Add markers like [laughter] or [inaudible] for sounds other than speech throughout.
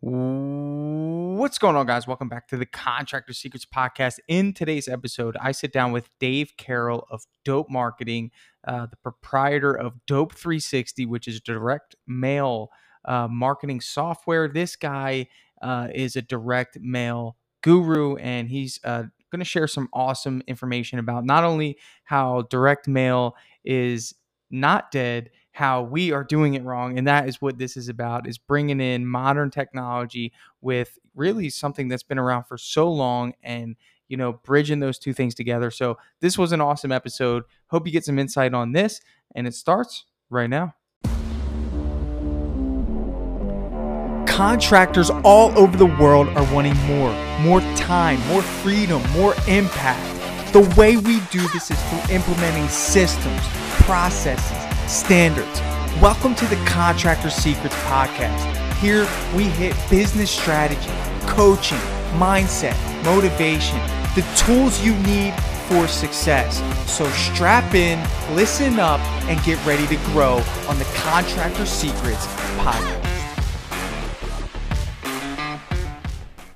What's going on, guys? Welcome back to the Contractor Secrets Podcast. In today's episode, I sit down with Dave Carroll of Dope Marketing, uh, the proprietor of Dope 360, which is direct mail uh, marketing software. This guy uh, is a direct mail guru, and he's uh, going to share some awesome information about not only how direct mail is not dead how we are doing it wrong and that is what this is about is bringing in modern technology with really something that's been around for so long and you know bridging those two things together. So this was an awesome episode. Hope you get some insight on this and it starts right now. Contractors all over the world are wanting more more time more freedom more impact. The way we do this is through implementing systems processes standards. Welcome to the Contractor Secrets Podcast. Here we hit business strategy, coaching, mindset, motivation, the tools you need for success. So strap in, listen up, and get ready to grow on the Contractor Secrets Podcast.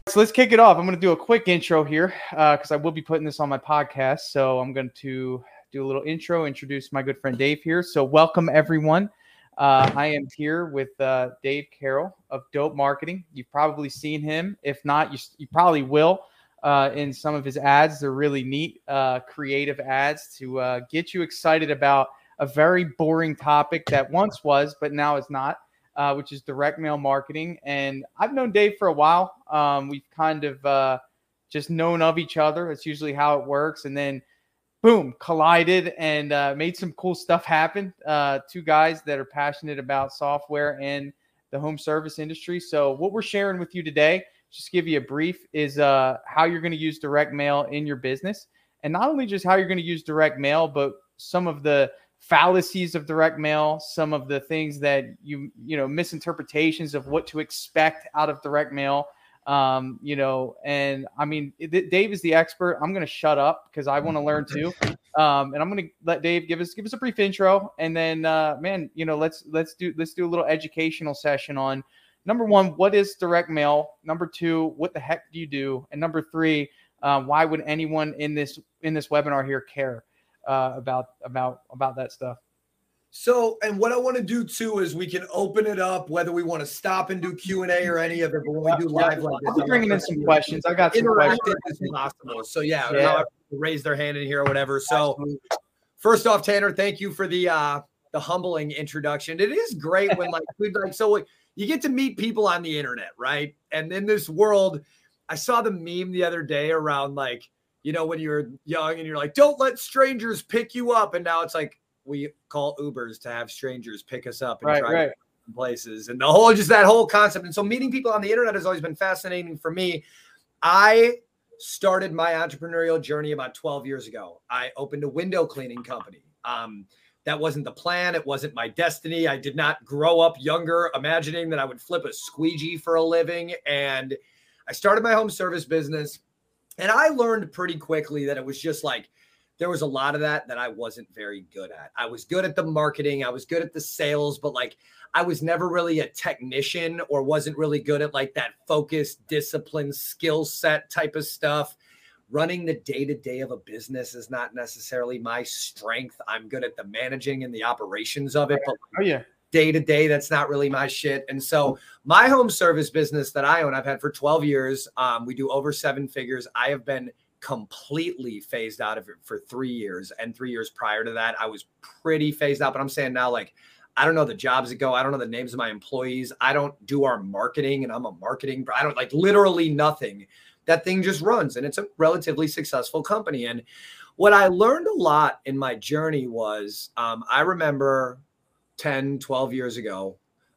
So let's kick it off. I'm going to do a quick intro here because uh, I will be putting this on my podcast. So I'm going to do a little intro, introduce my good friend Dave here. So, welcome everyone. Uh, I am here with uh, Dave Carroll of Dope Marketing. You've probably seen him. If not, you, you probably will uh, in some of his ads. They're really neat, uh, creative ads to uh, get you excited about a very boring topic that once was, but now is not, uh, which is direct mail marketing. And I've known Dave for a while. Um, we've kind of just known of each other. That's usually how it works. And then boom, collided and uh, made some cool stuff happen. Uh, two guys that are passionate about software and the home service industry. So, what we're sharing with you today, just give you a brief, is uh, how you're going to use direct mail in your business. And not only just how you're going to use direct mail, but some of the fallacies of direct mail, some of the things that you, you know, misinterpretations of what to expect out of direct mail um, you know, and I mean, Dave is the expert. I'm going to shut up because I want to learn too. Um, and I'm going to let Dave give us give us a brief intro, and then, uh, man, you know, let's let's do let's do a little educational session on number one, what is direct mail? Number two, what the heck do you do? And number three, uh, why would anyone in this in this webinar here care uh, about about about that stuff? So, and what I want to do too is we can open it up, whether we want to stop and do Q and A or any of it. But when we do live like this, be bringing in some questions. I got some questions. as possible. So yeah, yeah. raise their hand in here or whatever. So, Absolutely. first off, Tanner, thank you for the uh the humbling introduction. It is great when like [laughs] we like so you get to meet people on the internet, right? And in this world, I saw the meme the other day around like you know when you're young and you're like, don't let strangers pick you up, and now it's like we call Ubers to have strangers pick us up and right, right. places and the whole just that whole concept. And so meeting people on the internet has always been fascinating for me. I started my entrepreneurial journey about 12 years ago. I opened a window cleaning company. Um, that wasn't the plan. It wasn't my destiny. I did not grow up younger imagining that I would flip a squeegee for a living. And I started my home service business. And I learned pretty quickly that it was just like there was a lot of that that I wasn't very good at. I was good at the marketing, I was good at the sales, but like I was never really a technician or wasn't really good at like that focused, discipline, skill set type of stuff. Running the day to day of a business is not necessarily my strength. I'm good at the managing and the operations of it. But oh, yeah. Day to day, that's not really my shit. And so, my home service business that I own, I've had for 12 years. Um, we do over seven figures. I have been completely phased out of it for three years. And three years prior to that, I was pretty phased out. But I'm saying now, like, I don't know the jobs that go. I don't know the names of my employees. I don't do our marketing, and I'm a marketing. I don't like literally nothing. That thing just runs, and it's a relatively successful company. And what I learned a lot in my journey was um, I remember 10, 12 years ago,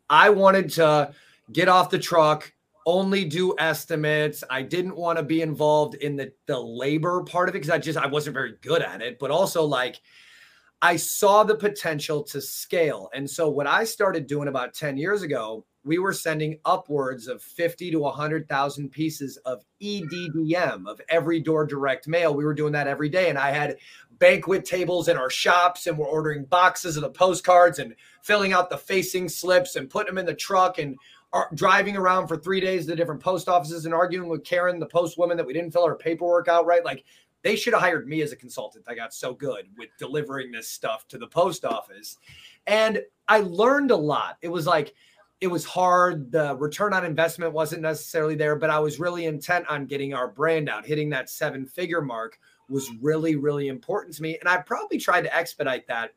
I wanted to get off the truck, only do estimates. I didn't want to be involved in the the labor part of it because I just I wasn't very good at it, but also like I saw the potential to scale. And so what I started doing about 10 years ago, we were sending upwards of 50 to 100,000 pieces of EDDM of every door direct mail. We were doing that every day and I had banquet tables in our shops and we're ordering boxes of the postcards and filling out the facing slips and putting them in the truck and driving around for three days to different post offices and arguing with Karen, the post woman, that we didn't fill her paperwork out right. Like they should have hired me as a consultant. I got so good with delivering this stuff to the post office. And I learned a lot. It was like, it was hard. The return on investment wasn't necessarily there, but I was really intent on getting our brand out. Hitting that seven figure mark was really, really important to me. And I probably tried to expedite that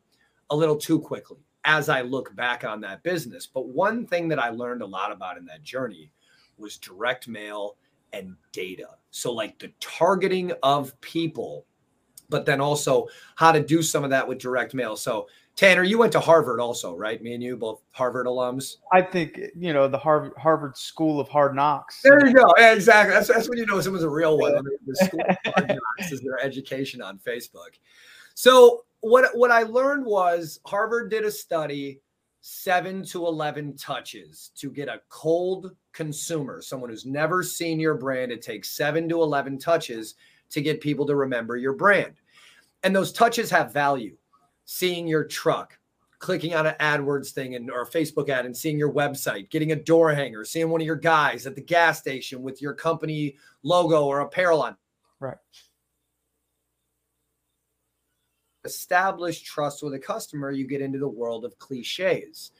a little too quickly as I look back on that business. But one thing that I learned a lot about in that journey was direct mail and data. So, like the targeting of people, but then also how to do some of that with direct mail. So, Tanner, you went to Harvard also, right? Me and you both Harvard alums. I think you know the Harvard Harvard School of Hard Knocks. There you go. Yeah, exactly. That's, that's when you know someone's a real one. [laughs] The School of Hard Knocks is their education on Facebook. So what what I learned was Harvard did a study, seven to eleven touches to get a cold consumer, someone who's never seen your brand. It takes seven to eleven touches to get people to remember your brand, and those touches have value seeing your truck, clicking on an AdWords thing and or a Facebook ad and seeing your website, getting a door hanger, seeing one of your guys at the gas station with your company logo or apparel on. Right. Establish trust with a customer, you get into the world of cliches.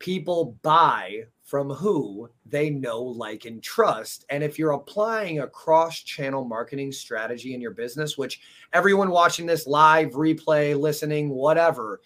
People buy from who they know, like, and trust. And if you're applying a cross channel marketing strategy in your business, which everyone watching this live, replay, listening, whatever,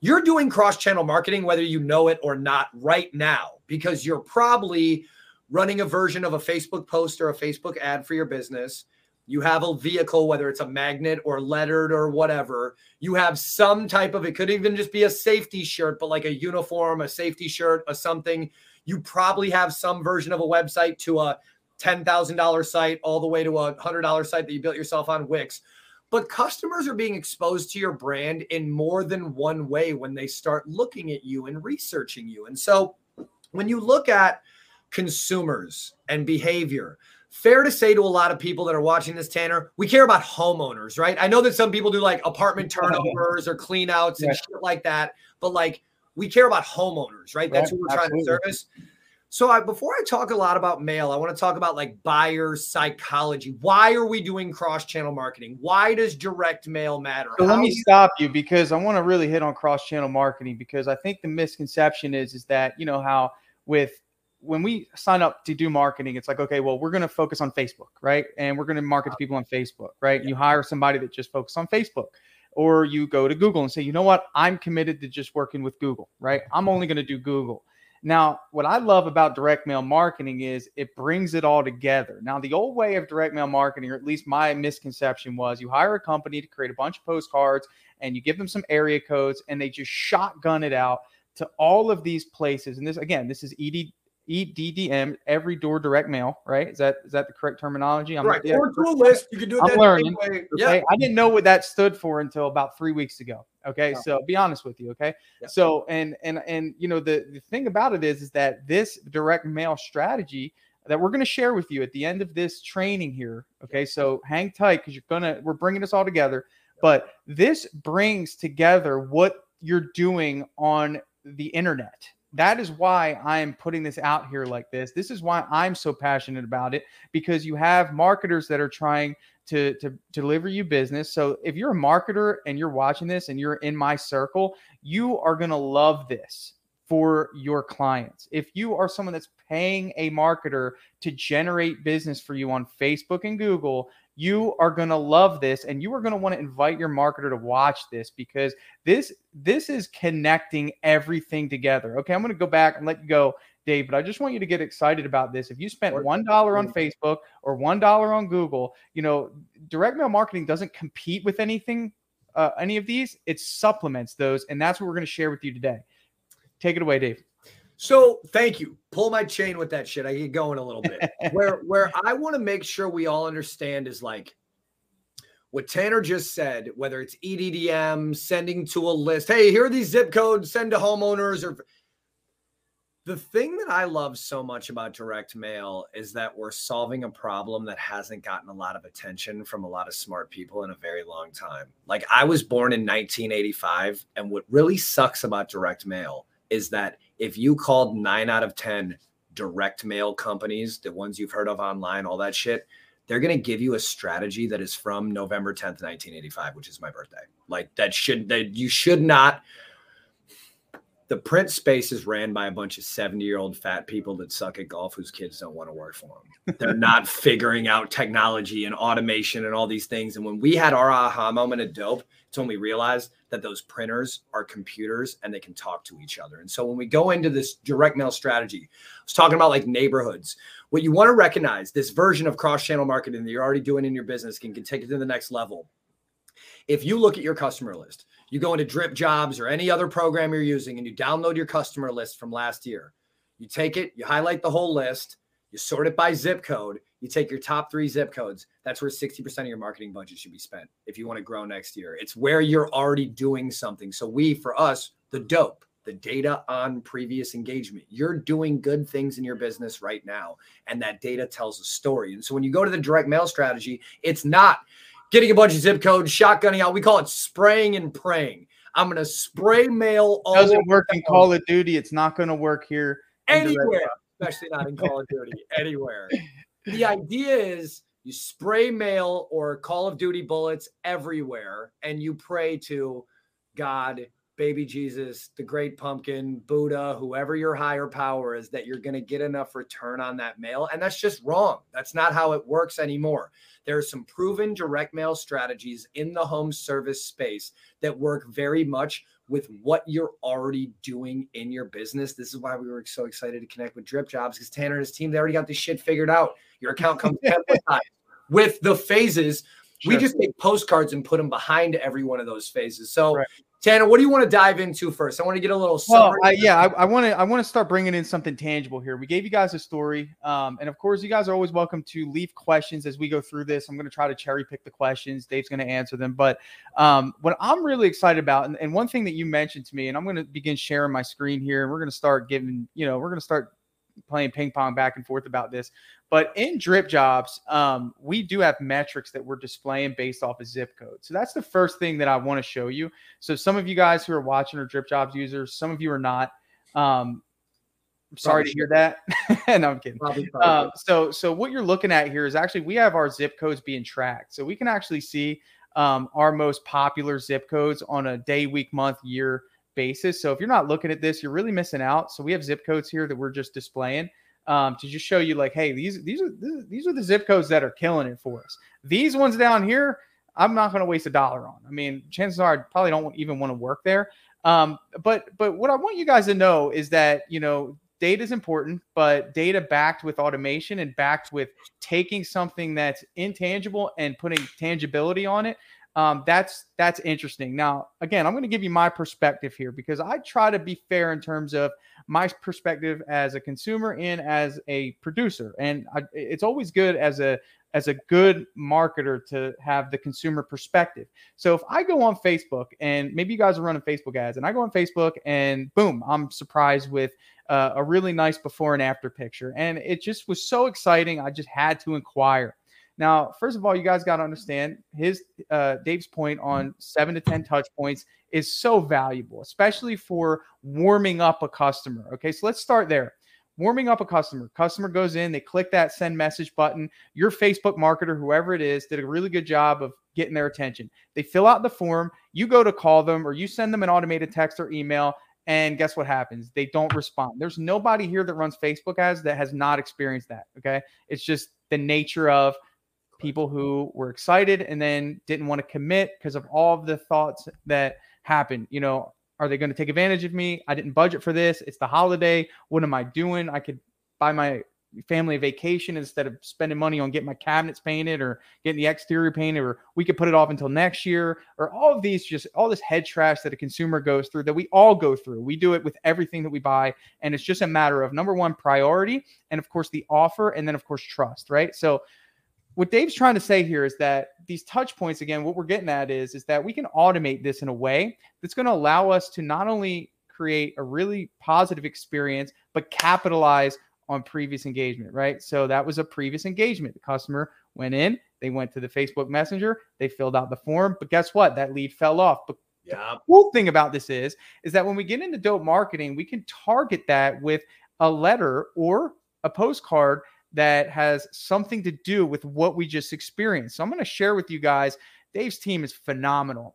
you're doing cross channel marketing, whether you know it or not, right now, because you're probably running a version of a Facebook post or a Facebook ad for your business. You have a vehicle, whether it's a magnet or lettered or whatever. You have some type of, it could even just be a safety shirt, but like a uniform, a safety shirt, a something you probably have some version of a website to a $10,000 site all the way to a $100 site that you built yourself on Wix. But customers are being exposed to your brand in more than one way when they start looking at you and researching you. And so when you look at consumers and behavior, fair to say to a lot of people that are watching this, Tanner, we care about homeowners, right? I know that some people do like apartment turnovers or cleanouts and shit like that, but like we care about homeowners, right? That's who we're Absolutely. trying to service. So I, before I talk a lot about mail, I want to talk about like buyer psychology. Why are we doing cross-channel marketing? Why does direct mail matter? So let me stop you because I want to really hit on cross-channel marketing because I think the misconception is is that you know how with when we sign up to do marketing, it's like, okay, well, we're going to focus on Facebook, right? And we're going to market to people on Facebook, right? Yeah. You hire somebody that just focuses on Facebook or you go to Google and say, you know what, I'm committed to just working with Google, right? I'm only going to do Google. Now, what I love about direct mail marketing is it brings it all together. Now, the old way of direct mail marketing, or at least my misconception, was you hire a company to create a bunch of postcards and you give them some area codes and they just shotgun it out to all of these places. And this, again, this is ED, EDDM, every door direct mail, right? Is that is that the correct terminology? I'm right. Or to a list. You can do it. I'm learning. Okay? Yeah. I didn't know what that stood for until about three weeks ago. Okay. No. So be honest with you. Okay. Yeah. So and and and you know the the thing about it is is that this direct mail strategy that we're going to share with you at the end of this training here. Okay. So hang tight because you're gonna we're bringing this all together. But this brings together what you're doing on the internet that is why I am putting this out here like this. This is why I'm so passionate about it because you have marketers that are trying to, to, to deliver you business. So if you're a marketer and you're watching this and you're in my circle, you are going to love this for your clients. If you are someone that's paying a marketer to generate business for you on Facebook and Google, you are going to love this and you are going to want to invite your marketer to watch this because this this is connecting everything together. Okay i'm going to go back and let you go dave but i just want you to get excited about this. If you spent one dollar on facebook or one dollar on google you know direct mail marketing doesn't compete with anything uh, any of these. It supplements those and that's what we're going to share with you today. Take it away dave so thank you. Pull my chain with that shit. I get going a little bit. [laughs] where where I want to make sure we all understand is like what Tanner just said, whether it's EDDM, sending to a list, hey, here are these zip codes, send to homeowners, or the thing that I love so much about direct mail is that we're solving a problem that hasn't gotten a lot of attention from a lot of smart people in a very long time. Like I was born in 1985, and what really sucks about direct mail is that if you called nine out of 10 direct mail companies, the ones you've heard of online, all that shit, they're going to give you a strategy that is from November 10th, 1985, which is my birthday. Like that should that you should not the print space is ran by a bunch of 70 year old fat people that suck at golf whose kids don't want to work for them. They're [laughs] not figuring out technology and automation and all these things. And when we had our aha moment at Dope, it's when we realized that those printers are computers and they can talk to each other. And so when we go into this direct mail strategy, I was talking about like neighborhoods. What you want to recognize this version of cross channel marketing that you're already doing in your business can, can take it to the next level. If you look at your customer list, you go into Drip Jobs or any other program you're using and you download your customer list from last year. You take it, you highlight the whole list, you sort it by zip code, you take your top three zip codes. That's where 60% of your marketing budget should be spent if you want to grow next year. It's where you're already doing something. So, we, for us, the dope, the data on previous engagement. You're doing good things in your business right now. And that data tells a story. And so, when you go to the direct mail strategy, it's not getting a bunch of zip codes, shotgunning out. We call it spraying and praying. I'm going to spray mail all Doesn't work in Call of Duty. It's not going to work here. Anywhere, especially not in Call of Duty. [laughs] Anywhere. [laughs] The idea is you spray mail or Call of Duty bullets everywhere and you pray to God, baby Jesus, the great pumpkin, Buddha, whoever your higher power is, that you're going to get enough return on that mail. And that's just wrong. That's not how it works anymore. There are some proven direct mail strategies in the home service space that work very much with what you're already doing in your business. This is why we were so excited to connect with Drip Jobs because Tanner and his team, they already got this shit figured out. Your account comes [laughs] with the phases. Sure. We just take postcards and put them behind every one of those phases. So right. Tanner, what do you want to dive into first? I want to get a little. Well, I, yeah, I want to. I want to start bringing in something tangible here. We gave you guys a story, um, and of course, you guys are always welcome to leave questions as we go through this. I'm going to try to cherry pick the questions. Dave's going to answer them. But um, what I'm really excited about, and, and one thing that you mentioned to me, and I'm going to begin sharing my screen here, and we're going to start giving. You know, we're going to start playing ping pong back and forth about this. But in drip jobs, um, we do have metrics that we're displaying based off a zip code. So that's the first thing that I want to show you. So some of you guys who are watching are drip jobs users, some of you are not. Um, I'm sorry probably to hear that. [laughs] no, I'm kidding. Probably, probably. Uh, so, so what you're looking at here is actually we have our zip codes being tracked, so we can actually see um, our most popular zip codes on a day, week, month, year basis. So if you're not looking at this, you're really missing out. So we have zip codes here that we're just displaying um, to just show you like, hey, these these are these are the zip codes that are killing it for us. These ones down here, I'm not going to waste a dollar on. I mean, chances are I probably don't even want to work there. Um, but but what I want you guys to know is that you know data is important, but data backed with automation and backed with taking something that's intangible and putting tangibility on it um, that's that's interesting. Now, again, I'm going to give you my perspective here because I try to be fair in terms of my perspective as a consumer and as a producer, and I, it's always good as a as a good marketer to have the consumer perspective. So if I go on Facebook and maybe you guys are running Facebook ads, and I go on Facebook and boom, I'm surprised with uh, a really nice before and after picture, and it just was so exciting. I just had to inquire. Now, first of all, you guys got to understand his uh, Dave's point on seven to ten touch points is so valuable, especially for warming up a customer. Okay, so let's start there. Warming up a customer. Customer goes in, they click that send message button. Your Facebook marketer, whoever it is, did a really good job of getting their attention. They fill out the form. You go to call them, or you send them an automated text or email. And guess what happens? They don't respond. There's nobody here that runs Facebook ads that has not experienced that. Okay. It's just the nature of people who were excited and then didn't want to commit because of all of the thoughts that happened. You know, are they going to take advantage of me? I didn't budget for this. It's the holiday. What am I doing? I could buy my family a vacation instead of spending money on getting my cabinets painted or getting the exterior painted, or we could put it off until next year, or all of these just all this head trash that a consumer goes through that we all go through. We do it with everything that we buy. And it's just a matter of number one, priority, and of course, the offer, and then, of course, trust, right? So what Dave's trying to say here is that these touch points, again, what we're getting at is, is that we can automate this in a way that's going to allow us to not only create a really positive experience, but capitalize on previous engagement, right? So that was a previous engagement. The customer went in, they went to the Facebook Messenger, they filled out the form, but guess what? That lead fell off. But yeah. the cool thing about this is, is that when we get into dope marketing, we can target that with a letter or a postcard that has something to do with what we just experienced. So I'm going to share with you guys. Dave's team is phenomenal.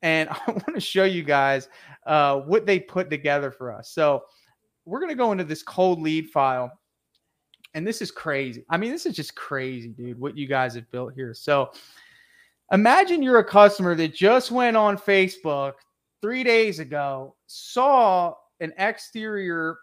And [laughs] I want to show you guys uh, what they put together for us. So we're going to go into this cold lead file. And this is crazy. I mean, this is just crazy, dude, what you guys have built here. So imagine you're a customer that just went on Facebook three days ago, saw an exterior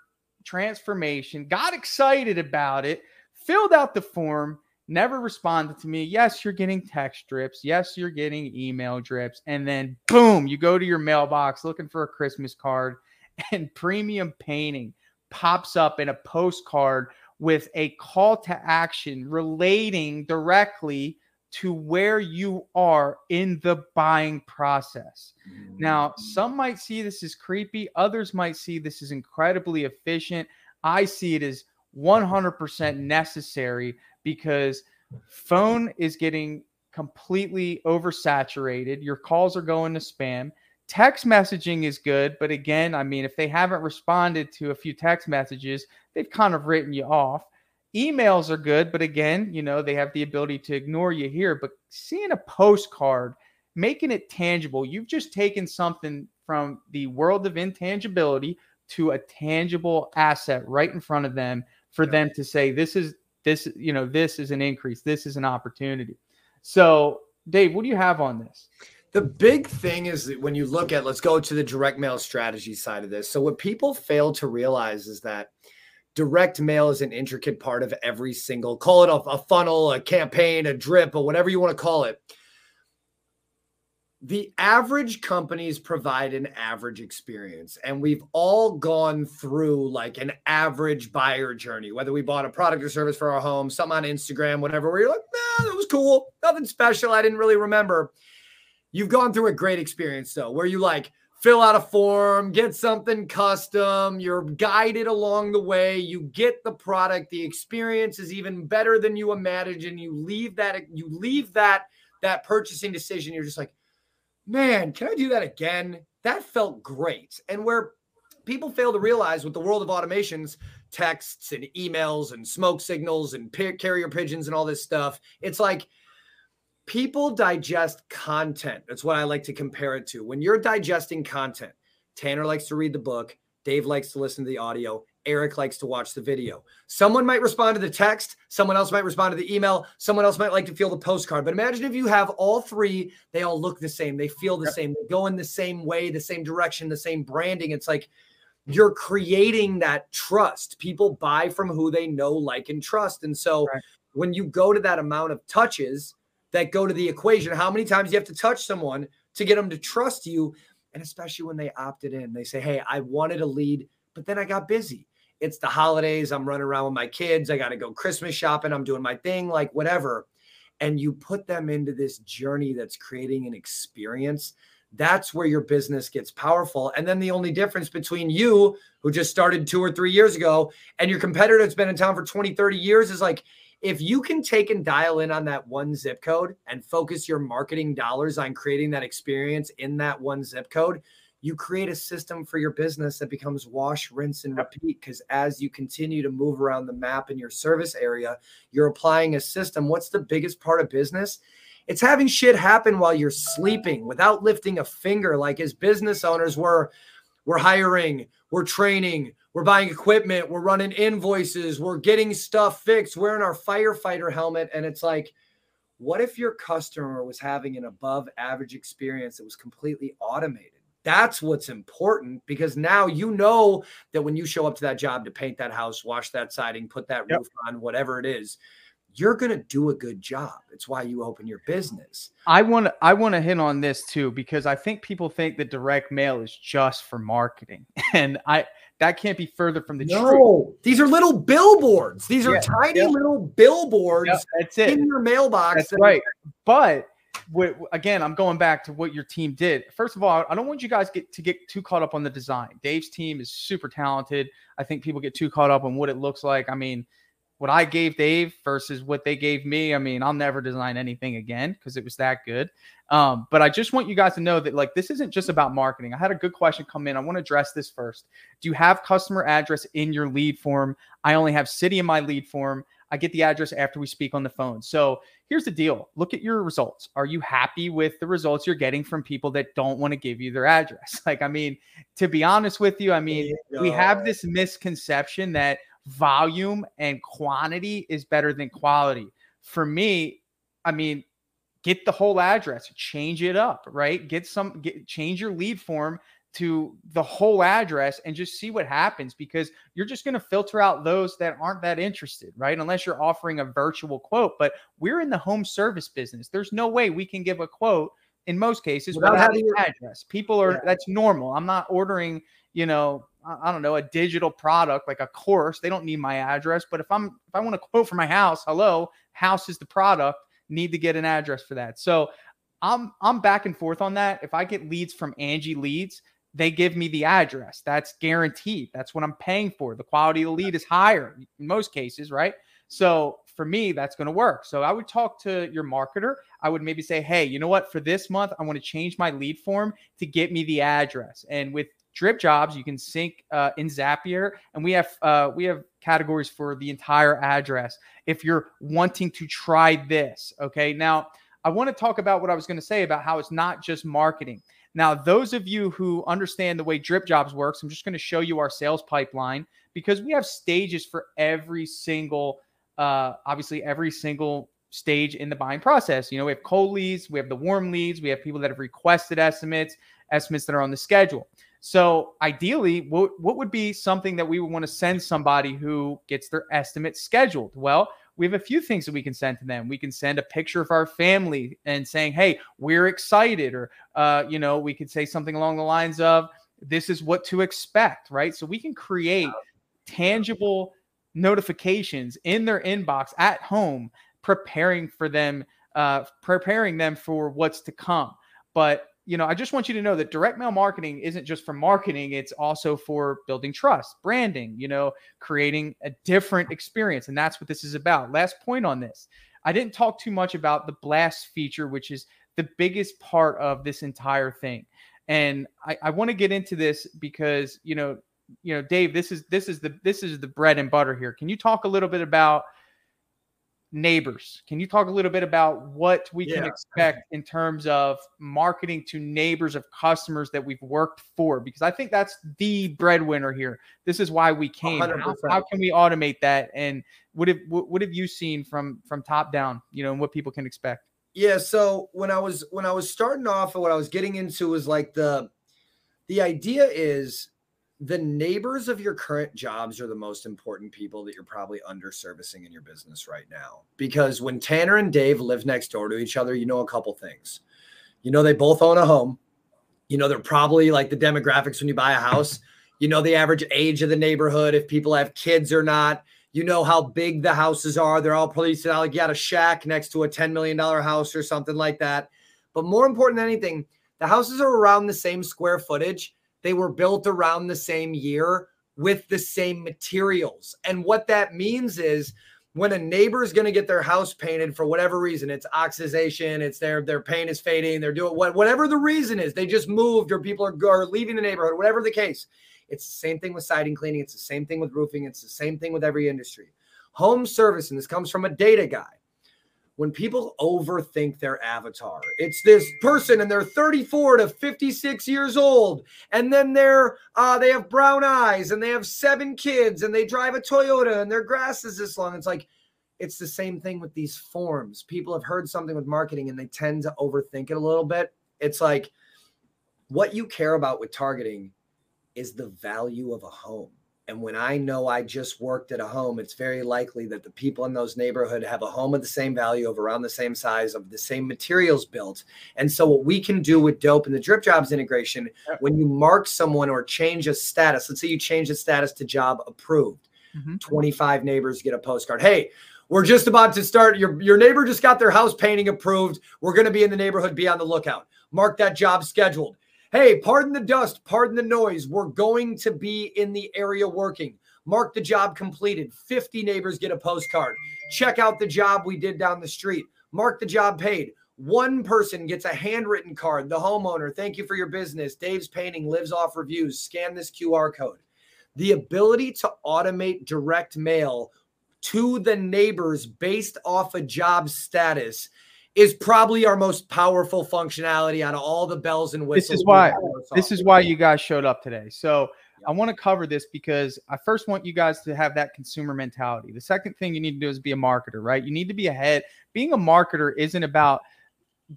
transformation, got excited about it, filled out the form, never responded to me. Yes, you're getting text drips. Yes, you're getting email drips. And then boom, you go to your mailbox looking for a Christmas card, [laughs] and premium painting pops up in a postcard with a call to action relating directly to where you are in the buying process. Now, mm. some might see this as creepy, others might see this as incredibly efficient. I see it as 100% necessary because phone is getting completely oversaturated. Your calls are going to spam. Text messaging is good, but again, I mean, if they haven't responded to a few text messages, they've kind of written you off. Emails are good, but again, you know, they have the ability to ignore you here. But seeing a postcard, making it tangible, you've just taken something from the world of intangibility to a tangible asset right in front of them for yeah. them to say, this is this, you know, this is an increase, this is an opportunity. So, Dave, what do you have on this? The big thing is that when you look at, let's go to the direct mail strategy side of this. So, what people fail to realize is that direct mail is an intricate part of every single call it a, a funnel, a campaign, a drip, or whatever you want to call it. The average companies provide an average experience, and we've all gone through like an average buyer journey, whether we bought a product or service for our home, some on Instagram, whatever, where you're like, nah, that was cool, nothing special. I didn't really remember. You've gone through a great experience though, where you like fill out a form, get something custom, you're guided along the way, you get the product, the experience is even better than you imagine. And you leave that, you leave that that purchasing decision, you're just like, man, can I do that again? That felt great. And where people fail to realize with the world of automations, texts and emails and smoke signals and carrier pigeons and all this stuff, it's like people digest content. That's what I like to compare it to. When you're digesting content, Tanner likes to read the book, Dave likes to listen to the audio, Eric likes to watch the video. Someone might respond to the text, someone else might respond to the email, someone else might like to feel the postcard. But imagine if you have all three, they all look the same, they feel the same, they go in the same way, the same direction, the same branding. It's like you're creating that trust. People buy from who they know, like, and trust. And so right. when you go to that amount of touches, that go to the equation. How many times you have to touch someone to get them to trust you? And especially when they opted in, they say, Hey, I wanted a lead, but then I got busy. It's the holidays. I'm running around with my kids. I got to go Christmas shopping. I'm doing my thing, like whatever. And you put them into this journey that's creating an experience. That's where your business gets powerful. And then the only difference between you, who just started two or three years ago, and your competitor that's been in town for 20, 30 years is like, if you can take and dial in on that one zip code and focus your marketing dollars on creating that experience in that one zip code, you create a system for your business that becomes wash, rinse, and repeat. Because as you continue to move around the map in your service area, you're applying a system. What's the biggest part of business? It's having shit happen while you're sleeping without lifting a finger. Like as business owners, we're we're hiring, we're training, we're buying equipment, we're running invoices, we're getting stuff fixed, wearing our firefighter helmet. And it's like, what if your customer was having an above average experience that was completely automated? That's what's important because now you know that when you show up to that job to paint that house, wash that siding, put that yep. roof on, whatever it is, you're going to do a good job. It's why you open your business. I want to I want to hit on this too because I think people think that direct mail is just for marketing. [laughs] And I that can't be further from the no, truth. These are little billboards. These are yeah, tiny yeah. little billboards yeah, that's it. in your mailbox. That's right. But again, I'm going back to what your team did. First of all, I don't want you guys get to get too caught up on the design. Dave's team is super talented. I think people get too caught up on what it looks like. I mean, what I gave Dave versus what they gave me, I mean, I'll never design anything again because it was that good. Um, but I just want you guys to know that like this isn't just about marketing. I had a good question come in. I want to address this first. Do you have customer address in your lead form? I only have city in my lead form. I get the address after we speak on the phone. So here's the deal look at your results. Are you happy with the results you're getting from people that don't want to give you their address? [laughs] Like, I mean, to be honest with you, I mean, we have this misconception that volume and quantity is better than quality. For me, I mean, get the whole address, change it up, right? Get some, get, change your lead form to the whole address and just see what happens because you're just going to filter out those that aren't that interested, right? Unless you're offering a virtual quote. But we're in the home service business. There's no way we can give a quote in most cases without, without having your address. People are, yeah. that's normal. I'm not ordering, you know, I don't know, a digital product like a course. They don't need my address. But if I'm, if I want to quote for my house, hello, house is the product, need to get an address for that. So I'm, I'm back and forth on that. If I get leads from Angie Leads, they give me the address. That's guaranteed. That's what I'm paying for. The quality of the lead is higher in most cases, right? So for me, that's going to work. So I would talk to your marketer. I would maybe say, hey, you know what? For this month, I want to change my lead form to get me the address. And with drip jobs, you can sync uh, in Zapier, and we have uh, we have categories for the entire address. If you're wanting to try this, okay. Now I want to talk about what I was going to say about how it's not just marketing. Now, those of you who understand the way Drip Jobs works, I'm just going to show you our sales pipeline because we have stages for every single, uh, obviously, every single stage in the buying process. You know, we have cold leads, we have the warm leads, we have people that have requested estimates, estimates that are on the schedule. So, ideally, what, what would be something that we would want to send somebody who gets their estimate scheduled? Well, we have a few things that we can send to them. We can send a picture of our family and saying, "Hey, we're excited," or uh, you know, we could say something along the lines of, "This is what to expect," right? So we can create tangible notifications in their inbox at home, preparing for them, uh, preparing them for what's to come. But you know, I just want you to know that direct mail marketing isn't just for marketing, it's also for building trust, branding, you know, creating a different experience. And that's what this is about. Last point on this I didn't talk too much about the blast feature, which is the biggest part of this entire thing. And I, I want to get into this because, you know, you know, Dave, this is this is the this is the bread and butter here. Can you talk a little bit about neighbors. Can you talk a little bit about what we yeah. can expect in terms of marketing to neighbors of customers that we've worked for? Because I think that's the breadwinner here. This is why we came. How, how, can we automate that? And what have what have you seen from from top down? You know, and what people can expect? Yeah. So when I was when I was starting off, and what I was getting into was like the the idea is the neighbors of your current jobs are the most important people that you're probably underservicing in your business right now. Because when Tanner and Dave live next door to each other, you know a couple things. You know, they both own a home. You know, they're probably like the demographics when you buy a house. You know, the average age of the neighborhood, if people have kids or not. You know how big the houses are. They're all probably like you got a shack next to a $10 million house or something like that. But more important than anything, the houses are around the same square footage they were built around the same year with the same materials. And what that means is when a neighbor is going to get their house painted for whatever reason, it's oxidation, it's their their paint is fading, they're doing what whatever the reason is, they just moved or people are, are leaving the neighborhood, whatever the case. It's the same thing with siding cleaning, it's the same thing with roofing, it's the same thing with every industry. Home service, and this comes from a data guy when people overthink their avatar. It's this person and they're 34 to 56 years old and then they're uh they have brown eyes and they have seven kids and they drive a Toyota and their grass is this long. It's like it's the same thing with these forms. People have heard something with marketing and they tend to overthink it a little bit. It's like what you care about with targeting is the value of a home and when I know I just worked at a home, it's very likely that the people in those neighborhood have a home of the same value, of around the same size, of the same materials built. And so what we can do with Dope and the Drip Jobs integration, when you mark someone or change a status, let's say you change the status to job approved, mm-hmm. 25 neighbors get a postcard. Hey, we're just about to start. Your, your neighbor just got their house painting approved. We're going to be in the neighborhood. Be on the lookout. Mark that job scheduled. Hey, pardon the dust, pardon the noise. We're going to be in the area working. Mark the job completed. 50 neighbors get a postcard. Check out the job we did down the street. Mark the job paid. One person gets a handwritten card. The homeowner, thank you for your business. Dave's painting lives off reviews. Scan this QR code. The ability to automate direct mail to the neighbors based off a job status is probably our most powerful functionality out of all the bells and whistles. This is why this is why you guys showed up today. So I want to cover this because I first want you guys to have that consumer mentality. The second thing you need to do is be a marketer, right? You need to be ahead. Being a marketer isn't about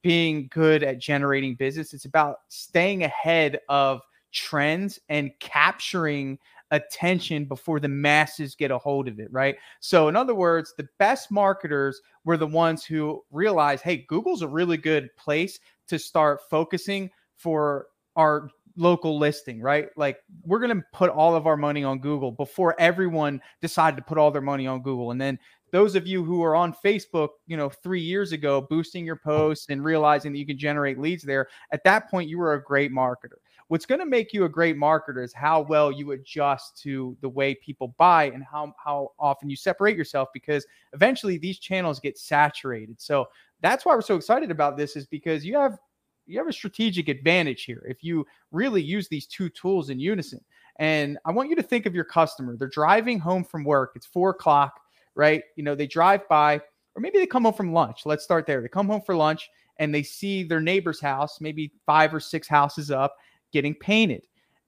being good at generating business. It's about staying ahead of trends and capturing attention before the masses get a hold of it, right? So, in other words, the best marketers were the ones who realized, hey, Google's a really good place to start focusing for our local listing, right? Like we're going to put all of our money on Google before everyone decided to put all their money on Google. And then those of you who are on Facebook, you know, 3 years ago boosting your posts and realizing that you can generate leads there, at that point you were a great marketer. What's going to make you a great marketer is how well you adjust to the way people buy and how how often you separate yourself because eventually these channels get saturated. So that's why we're so excited about this is because you have you have a strategic advantage here if you really use these two tools in unison. And I want you to think of your customer. They're driving home from work. It's four o'clock, right? You know, they drive by, or maybe they come home from lunch. Let's start there. They come home for lunch and they see their neighbor's house, maybe five or six houses up, getting painted.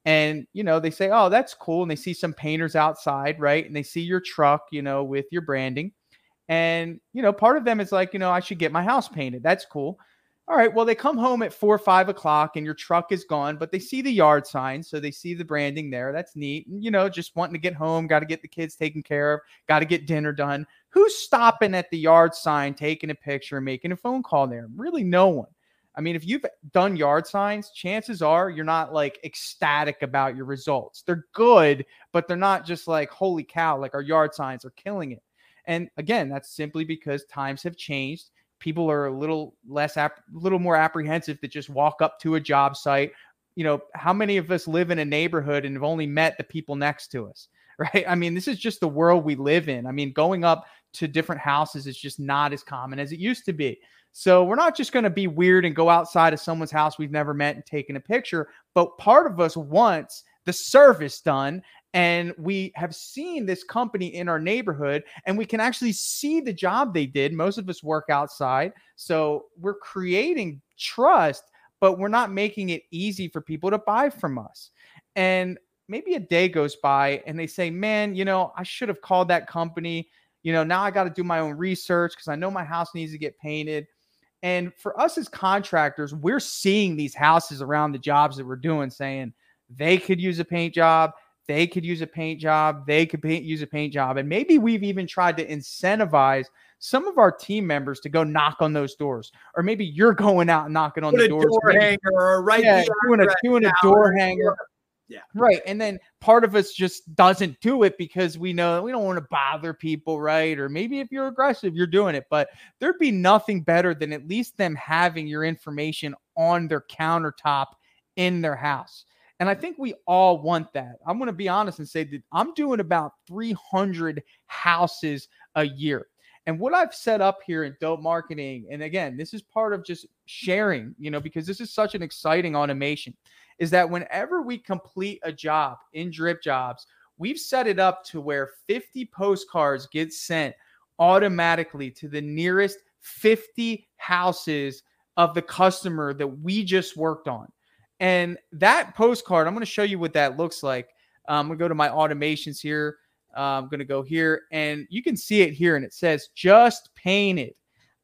And, you know, they say, oh, that's cool. And they see some painters outside, right? And they see your truck, you know, with your branding. And, you know, part of them is like, you know, I should get my house painted. That's cool. All right. Well, they come home at four or five o'clock and your truck is gone, but they see the yard sign. So they see the branding there. That's neat. And, you know, just wanting to get home, got to get the kids taken care of, got to get dinner done. Who's stopping at the yard sign, taking a picture, making a phone call there? Really, no one. I mean, if you've done yard signs, chances are you're not like ecstatic about your results. They're good, but they're not just like, holy cow, like our yard signs are killing it. And again, that's simply because times have changed. People are a little less, a little more apprehensive to just walk up to a job site. You know, how many of us live in a neighborhood and have only met the people next to us? [laughs] Right. I mean, this is just the world we live in. I mean, going up to different houses is just not as common as it used to be. So we're not just going to be weird and go outside of someone's house we've never met and taken a picture, but part of us wants the service done. And we have seen this company in our neighborhood and we can actually see the job they did. Most of us work outside. So we're creating trust, but we're not making it easy for people to buy from us. And maybe a day goes by and they say, man, you know, I should have called that company. You know, now I got to do my own research because I know my house needs to get painted. And for us as contractors, we're seeing these houses around the jobs that we're doing saying they could use a paint job, they could use a paint job, they could paint, use a paint job. And maybe we've even tried to incentivize some of our team members to go knock on those doors. Or maybe you're [laughs] going out and knocking on Put the doors. Door hanger or right yeah, doing a, doing a door hanger. Yeah. Right. And then part of us just doesn't do it because we know we don't want to bother people, right? Or maybe if you're aggressive, you're doing it. But there'd be nothing better than at least them having your information on their countertop in their house. And I think we all want that. I'm going to be honest and say that I'm doing about 300 houses a year. And what I've set up here in Dope Marketing, and again, this is part of just sharing, you know, because this is such an exciting automation is that whenever we complete a job in drip jobs, we've set it up to where 50 postcards get sent automatically to the nearest 50 houses of the customer that we just worked on. And that postcard, I'm going to show you what that looks like. I'm going to go to my automations here. Uh, I'm going to go here and you can see it here and it says just painted.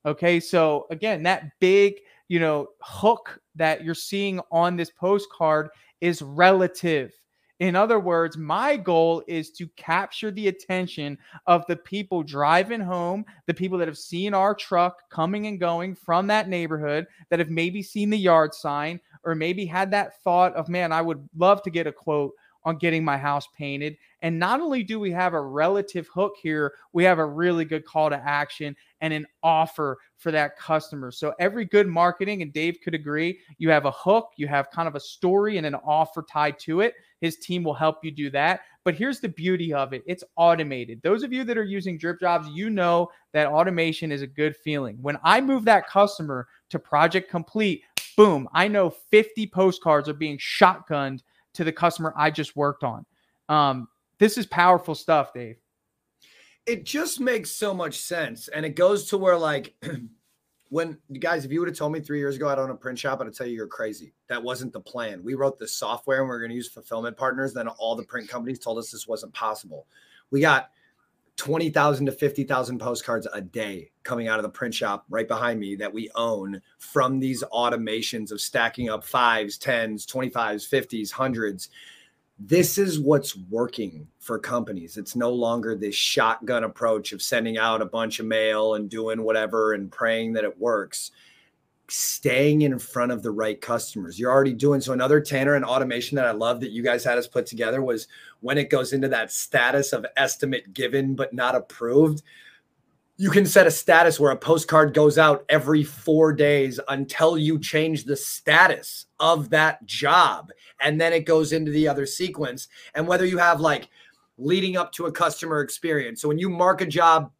Okay. So again, that big you know, hook that you're seeing on this postcard is relative. In other words, my goal is to capture the attention of the people driving home, the people that have seen our truck coming and going from that neighborhood, that have maybe seen the yard sign, or maybe had that thought of, man, I would love to get a quote on getting my house painted. And not only do we have a relative hook here, we have a really good call to action and an offer for that customer. So every good marketing, and Dave could agree, you have a hook, you have kind of a story and an offer tied to it. His team will help you do that. But here's the beauty of it it's automated. Those of you that are using drip jobs, you know that automation is a good feeling. When I move that customer to project complete, boom, I know 50 postcards are being shotgunned to the customer I just worked on. Um, this is powerful stuff, Dave. It just makes so much sense. And it goes to where, like, [clears throat] when guys, if you would have told me three years ago I'd own a print shop, I'd tell you you're crazy. That wasn't the plan. We wrote the software and we are going to use fulfillment partners. Then all the print companies told us this wasn't possible. We got 20,000 to 50,000 postcards a day coming out of the print shop right behind me that we own from these automations of stacking up fives, tens, 25s, 50s, hundreds this is what's working for companies. It's no longer this shotgun approach of sending out a bunch of mail and doing whatever and praying that it works. Staying in front of the right customers. You're already doing so. Another Tanner and automation that I love that you guys had us put together was when it goes into that status of estimate given but not approved you can set a status where a postcard goes out every four days until you change the status of that job. And then it goes into the other sequence. And whether you have like leading up to a customer experience. So when you mark a job,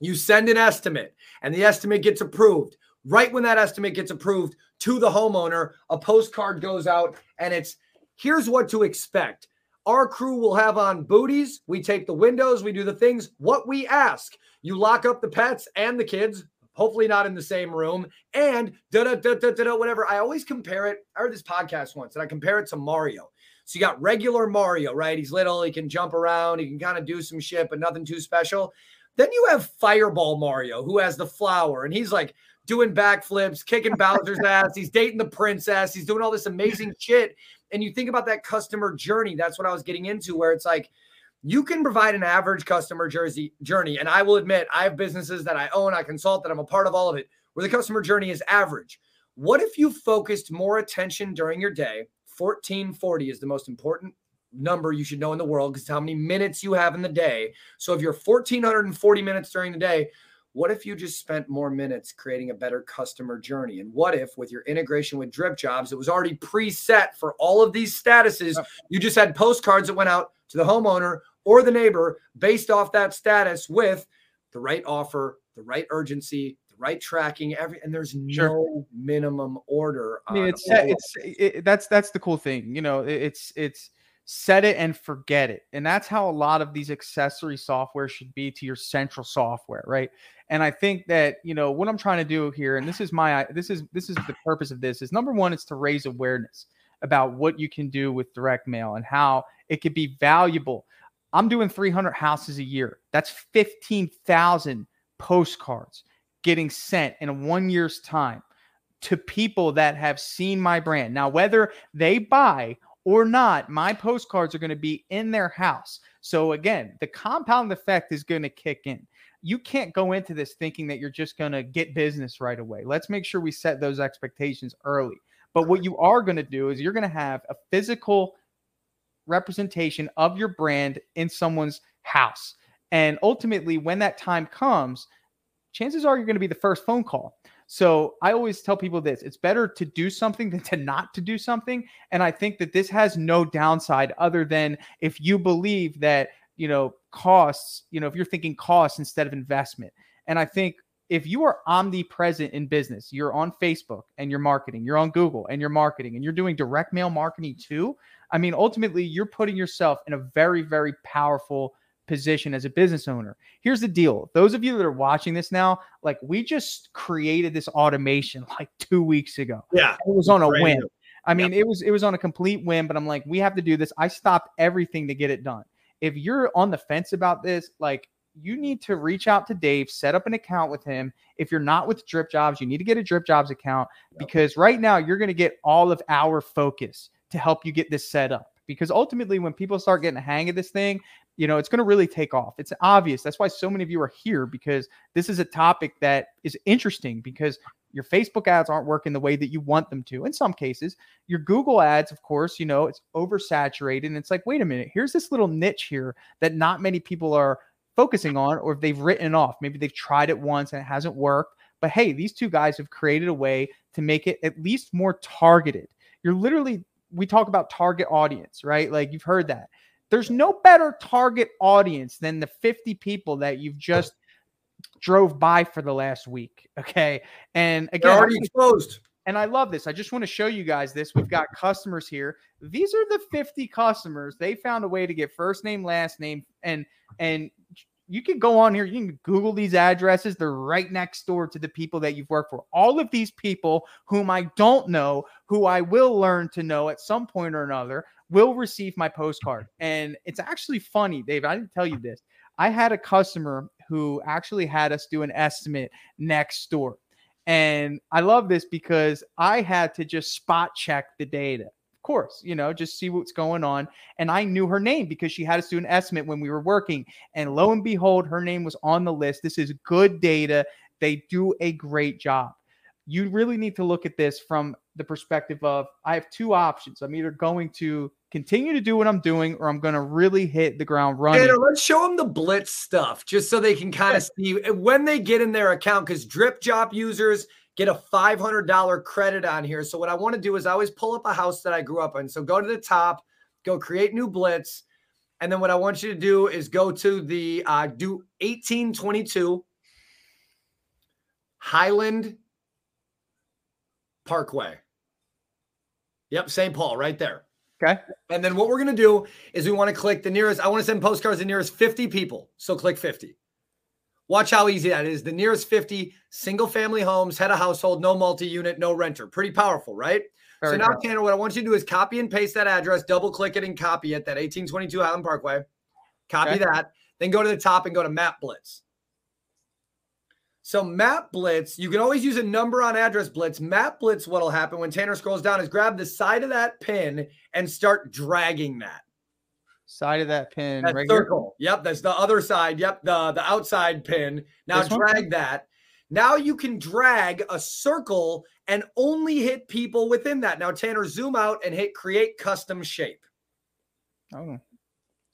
you send an estimate and the estimate gets approved. Right when that estimate gets approved to the homeowner, a postcard goes out and it's here's what to expect. Our crew will have on booties. We take the windows, we do the things, what we ask. You lock up the pets and the kids, hopefully not in the same room, and da da da da da whatever. I always compare it. I heard this podcast once, and I compare it to Mario. So you got regular Mario, right? He's little, he can jump around, he can kind of do some shit, but nothing too special. Then you have Fireball Mario, who has the flower, and he's like doing backflips, kicking Bowser's [laughs] ass. He's dating the princess. He's doing all this amazing shit. And you think about that customer journey. That's what I was getting into, where it's like you can provide an average customer jersey journey. And I will admit, I have businesses that I own, I consult, that I'm a part of all of it, where the customer journey is average. What if you focused more attention during your day? 1440 is the most important number you should know in the world because how many minutes you have in the day. So if you're 1440 minutes during the day, what if you just spent more minutes creating a better customer journey? And what if, with your integration with Drip Jobs, it was already preset for all of these statuses? You just had postcards that went out to the homeowner or the neighbor based off that status with the right offer, the right urgency, the right tracking, every and there's sure. no minimum order. I mean, it's it's it, that's that's the cool thing. You know, it's it's set it and forget it. And that's how a lot of these accessory software should be to your central software, right? And I think that, you know, what I'm trying to do here and this is my this is this is the purpose of this is number 1 is to raise awareness about what you can do with direct mail and how it could be valuable I'm doing 300 houses a year. That's 15,000 postcards getting sent in one year's time to people that have seen my brand. Now, whether they buy or not, my postcards are going to be in their house. So, again, the compound effect is going to kick in. You can't go into this thinking that you're just going to get business right away. Let's make sure we set those expectations early. But what you are going to do is you're going to have a physical representation of your brand in someone's house. And ultimately, when that time comes, chances are you're going to be the first phone call. So I always tell people this it's better to do something than to not to do something. And I think that this has no downside other than if you believe that, you know, costs, you know, if you're thinking costs instead of investment. And I think if you are omnipresent in business, you're on Facebook and you're marketing, you're on Google and you're marketing, and you're doing direct mail marketing too, I mean, ultimately, you're putting yourself in a very, very powerful position as a business owner. Here's the deal those of you that are watching this now, like we just created this automation [laughs] like two weeks ago. Yeah. It was on a whim. I mean, it was it was on a complete whim, but I'm like, we have to do this. I stopped everything to get it done. If you're on the fence about this, like you need to reach out to Dave, set up an account with him. If you're not with Drip Jobs, you need to get a Drip Jobs account because right now you're going to get all of our focus to help you get this set up. Because ultimately, when people start getting a hang of this thing, you know, it's going to really take off. It's obvious. That's why so many of you are here because this is a topic that is interesting because your Facebook ads aren't working the way that you want them to in some cases. Your Google ads, of course, you know, it's oversaturated. And it's like, wait a minute, here's this little niche here that not many people are focusing on, or if they've written off. Maybe they've tried it once and it hasn't worked. But hey, these two guys have created a way to make it at least more targeted. You're literally we talk about target audience, right? Like you've heard that. There's no better target audience than the 50 people that you've just drove by for the last week. Okay. And again, They're already exposed. and I love this. I just want to show you guys this. We've got customers here. These are the 50 customers. They found a way to get first name, last name, and and you can go on here. You can Google these addresses. They're right next door to the people that you've worked for. All of these people whom I don't know, who I will learn to know at some point or another, will receive my postcard. And it's actually funny, Dave. I didn't tell you this. I had a customer who actually had us do an estimate next door. And I love this because I had to just spot check the data. Of course, you know, just see what's going on. And I knew her name because she had us do an estimate when we were working. And lo and behold, her name was on the list. This is good data. They do a great job. You really need to look at this from the perspective of I have two options. I'm either going to continue to do what I'm doing or I'm going to really hit the ground running. Tanner, let's show them the blitz stuff just so they can kind of see when they get in their account because drip job users get a $500 credit on here. So what I want to do is I always pull up a house that I grew up in. So go to the top, go create new blitz. And then what I want you to do is go to the uh, do 1822 Highland Parkway. Yep, St. Paul right there. Okay. And then what we're going to do is we want to click the nearest. I want to send postcards to the nearest 50 people. So click 50. Watch how easy that is. The nearest 50 single family homes, head of household, no multi unit, no renter. Pretty powerful, right? Very so now, powerful. Tanner, what I want you to do is copy and paste that address, double click it and copy it, that 1822 Highland Parkway. Copy Okay. that. Then go to the top and go to Map Blitz. So Map Blitz, you can always use a number on address blitz. Map Blitz, what'll happen when Tanner scrolls down is grab the side of that pin and start dragging that. Side of that pin That right here. circle. Yep, that's the other side. Yep, the the outside pin. Now This one? drag that. Now you can drag a circle and only hit people within that. Now Tanner, zoom out and hit create custom shape. Oh.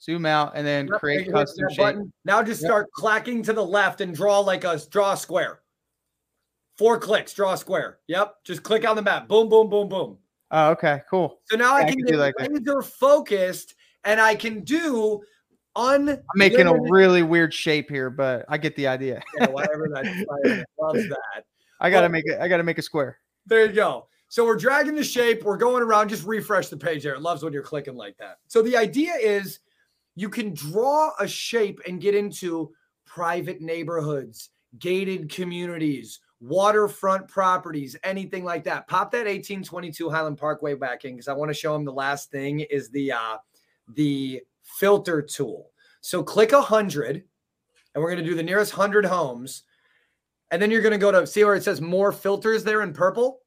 Zoom out and then Yep, create custom shape. button. Now just Yep. start clacking to the left and draw like a draw a square. Four clicks, draw a square. Yep, just click on the map. Boom, boom, boom, boom. Oh, okay, cool. So now I Yeah, I can can get do like that. laser focused and I can do un I'm making a really weird shape here, but I get the idea. [laughs] Yeah, whatever that loves that. I gotta Well- make it. I gotta make a square. There you go. So we're dragging the shape. We're going around. Just refresh the page there. It loves when you're clicking like that. So the idea is you can draw a shape and get into private neighborhoods, gated communities, waterfront properties, anything like that. Pop that 1822 Highland Parkway back in because I want to show them the last thing is the uh the filter tool. So click a hundred, and we're going to do the nearest hundred homes. And then you're going to go to see where it says more filters there in purple.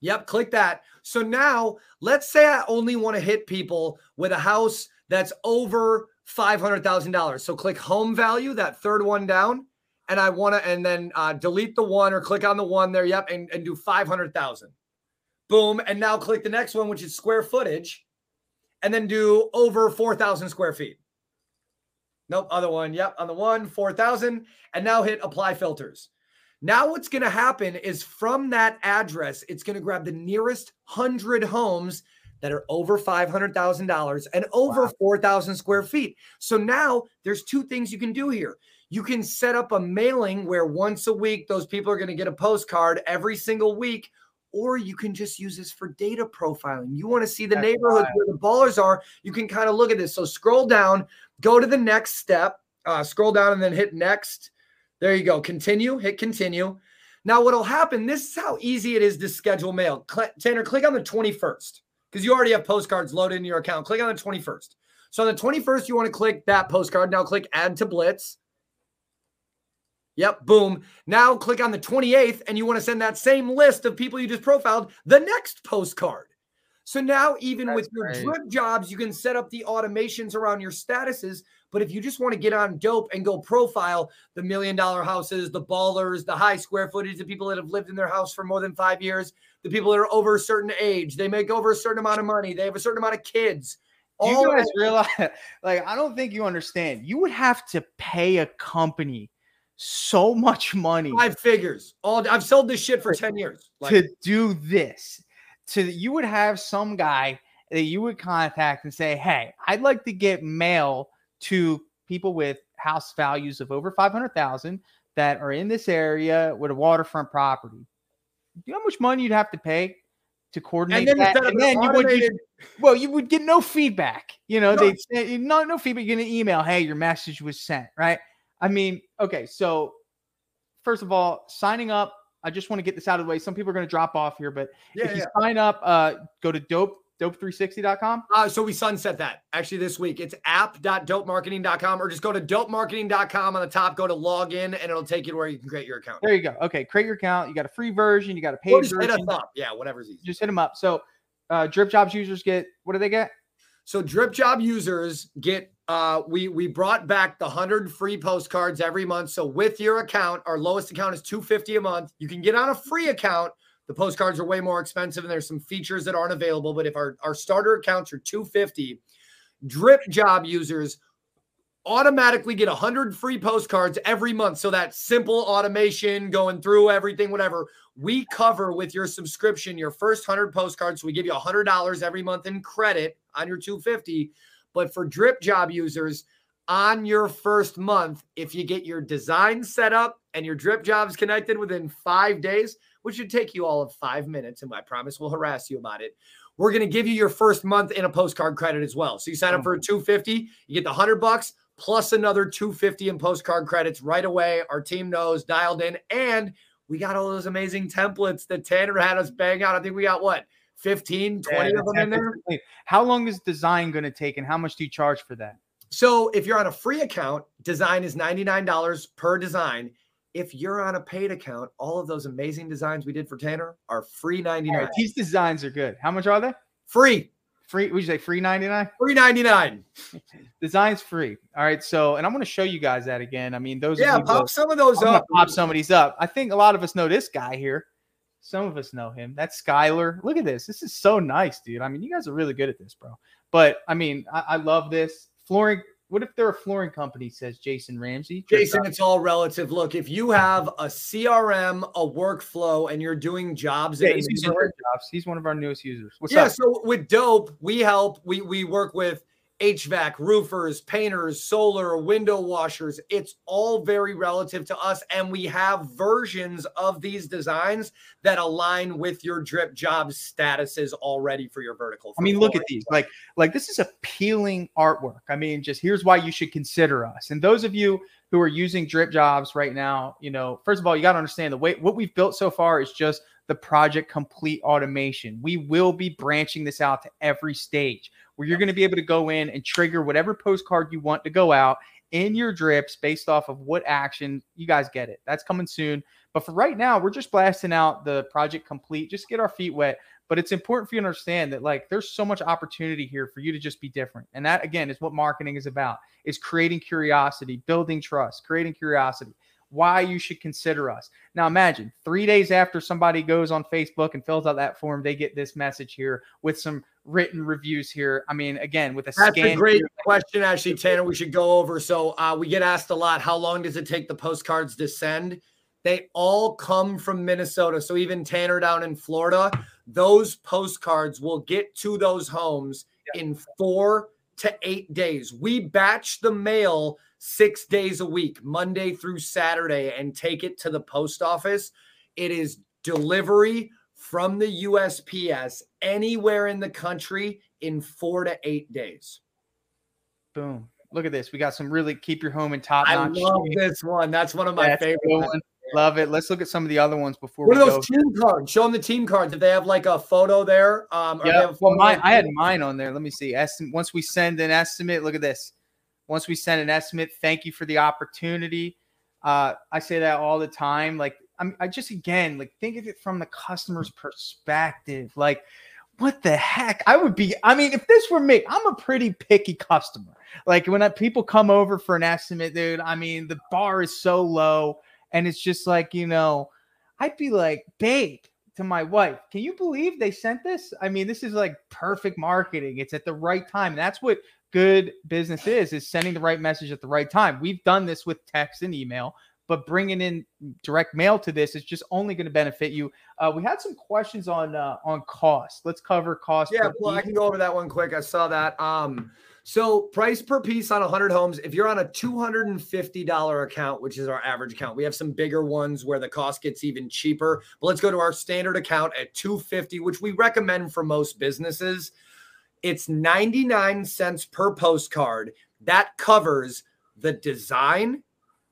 Yep, click that. So now let's say I only want to hit people with a house that's over $500,000. So click home value, that third one down. And I want to, and then uh, delete the one or click on the one there. Yep. And, and do 500,000. Boom. And now click the next one, which is square footage. And then do over 4,000 square feet. Nope, other one. Yep, on the one, 4,000. And now hit apply filters. Now, what's going to happen is from that address, it's going to grab the nearest 100 homes that are over $500,000 and over 4,000 square feet. So now there's two things you can do here. You can set up a mailing where once a week, those people are going to get a postcard every single week. Or you can just use this for data profiling. You want to see the That's neighborhoods where the ballers are. You can kind of look at this. So scroll down, go to the next step, uh, scroll down and then hit next. There you go. Continue, hit continue. Now, what'll happen, this is how easy it is to schedule mail. Cl- Tanner, click on the 21st because you already have postcards loaded in your account. Click on the 21st. So on the 21st, you want to click that postcard. Now click add to Blitz. Yep, boom. Now click on the 28th and you want to send that same list of people you just profiled the next postcard. So now, even That's with your great. drip jobs, you can set up the automations around your statuses. But if you just want to get on dope and go profile the million dollar houses, the ballers, the high square footage, the people that have lived in their house for more than five years, the people that are over a certain age, they make over a certain amount of money, they have a certain amount of kids. Do you guys realize? [laughs] Like, I don't think you understand. You would have to pay a company so much money five figures. All I've sold this shit for 10 years. Like, to do this. To you would have some guy that you would contact and say, Hey, I'd like to get mail to people with house values of over 500,000 that are in this area with a waterfront property. Do you know how much money you'd have to pay to coordinate And then that? instead of And then you would, well, you would get no feedback. You know, No. they'd say no, no feedback. You get an email, hey, your message was sent, right? I mean, okay, so first of all, signing up. I just want to get this out of the way. Some people are going to drop off here, but Yeah, if you yeah. sign up, uh, go to dope dope360.com. Uh, so we sunset that actually this week. It's app.dopemarketing.com or just go to dopemarketing.com on the top, go to login, and it'll take you to where you can create your account. There you go. Okay, create your account. You got a free version. You got a paid just hit us version. up. Yeah, whatever's easy. Just hit them up. So, uh, Drip Jobs users get what do they get? So drip job users get uh we we brought back the 100 free postcards every month. So with your account, our lowest account is 250 a month. You can get on a free account. The postcards are way more expensive and there's some features that aren't available, but if our our starter accounts are 250, drip job users automatically get 100 free postcards every month. So that simple automation going through everything whatever we cover with your subscription your first 100 postcards. So we give you $100 every month in credit on your 250. But for drip job users, on your first month, if you get your design set up and your drip jobs connected within five days, which should take you all of five minutes, and I promise we'll harass you about it. We're going to give you your first month in a postcard credit as well. So you sign up for a 250, you get the 100 bucks plus another 250 in postcard credits right away. Our team knows, dialed in, and we got all those amazing templates that Tanner had us bang out. I think we got what 15, 20 Yeah, of them in there. How long is design going to take, and how much do you charge for that? So if you're on a free account, design is $99 per design. If you're on a paid account, all of those amazing designs we did for Tanner are free 99. All right, these designs are good. How much are they? Free. Free? Would you say free ninety nine? Free 99. [laughs] Designs free. All right. So, and I'm going to show you guys that again. I mean, those. Yeah, pop both- some of those I'm up. pop some of these up. I think a lot of us know this guy here. Some of us know him. That's Skylar. Look at this. This is so nice, dude. I mean, you guys are really good at this, bro. But I mean, I, I love this flooring. What if they're a flooring company? Says Jason Ramsey. Jason, it's all relative. Look, if you have a CRM, a workflow, and you're doing jobs yeah, he's using neighborhood- Drip jobs. He's one of our newest users. What's yeah, up? so with Dope, we help. We we work with HVAC, roofers, painters, solar, window washers. It's all very relative to us, and we have versions of these designs that align with your drip job statuses already for your vertical. I mean, look at these. Like, like this is appealing artwork. I mean, just here's why you should consider us. And those of you who are using drip jobs right now, you know, first of all, you got to understand the way what we've built so far is just the project complete automation. We will be branching this out to every stage where you're going to be able to go in and trigger whatever postcard you want to go out in your drips based off of what action you guys get it. That's coming soon. But for right now, we're just blasting out the project complete, just get our feet wet. But it's important for you to understand that like there's so much opportunity here for you to just be different. And that again is what marketing is about is creating curiosity, building trust, creating curiosity. Why you should consider us. Now imagine three days after somebody goes on Facebook and fills out that form, they get this message here with some written reviews here. I mean, again, with a That's a great here- question, actually, Tanner. We should go over. So uh, we get asked a lot: How long does it take the postcards to send? They all come from Minnesota. So even Tanner down in Florida, those postcards will get to those homes in four to eight days. We batch the mail six days a week, Monday through Saturday, and take it to the post office. It is delivery from the USPS anywhere in the country in four to eight days. Boom. Look at this. We got some really keep your home in top I notch. I love this one. That's one of my That's favorite. ones. Love it. Let's look at some of the other ones before What we are go. those team cards? Show them the team cards. If they have like a photo there, um, Yeah. Well, mine, I had mine on there. Let me see. Estim- once we send an estimate, look at this. Once we send an estimate, thank you for the opportunity. Uh, I say that all the time. Like, I'm, I just again like think of it from the customer's perspective. Like, what the heck? I would be. I mean, if this were me, I'm a pretty picky customer. Like when I, people come over for an estimate, dude. I mean, the bar is so low, and it's just like you know, I'd be like, babe, to my wife. Can you believe they sent this? I mean, this is like perfect marketing. It's at the right time. That's what good business is, is sending the right message at the right time. We've done this with text and email, but bringing in direct mail to this is just only going to benefit you. Uh, we had some questions on uh, on cost. Let's cover cost. Yeah, well, piece. I can go over that one quick. I saw that. Um, so price per piece on 100 homes. If you're on a $250 account, which is our average account, we have some bigger ones where the cost gets even cheaper. But let's go to our standard account at 250, which we recommend for most businesses. It's 99 cents per postcard. That covers the design,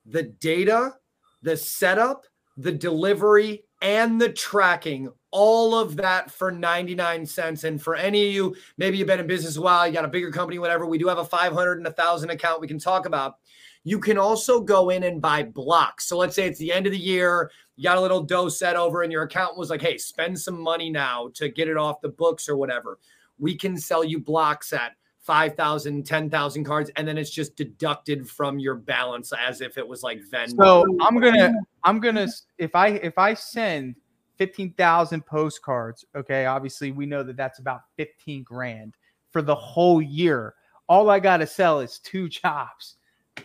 the data, the setup, the delivery, and the tracking. All of that for 99 cents. And for any of you, maybe you've been in business a while, you got a bigger company, whatever. We do have a 500 and a thousand account we can talk about. You can also go in and buy blocks. So let's say it's the end of the year, you got a little dough set over, and your accountant was like, hey, spend some money now to get it off the books or whatever. We can sell you blocks at 5,000, 10,000 cards, and then it's just deducted from your balance as if it was like Venmo. So I'm gonna, I'm gonna, if I if I send 15,000 postcards, okay, obviously we know that that's about 15 grand for the whole year. All I gotta sell is two [laughs] chops,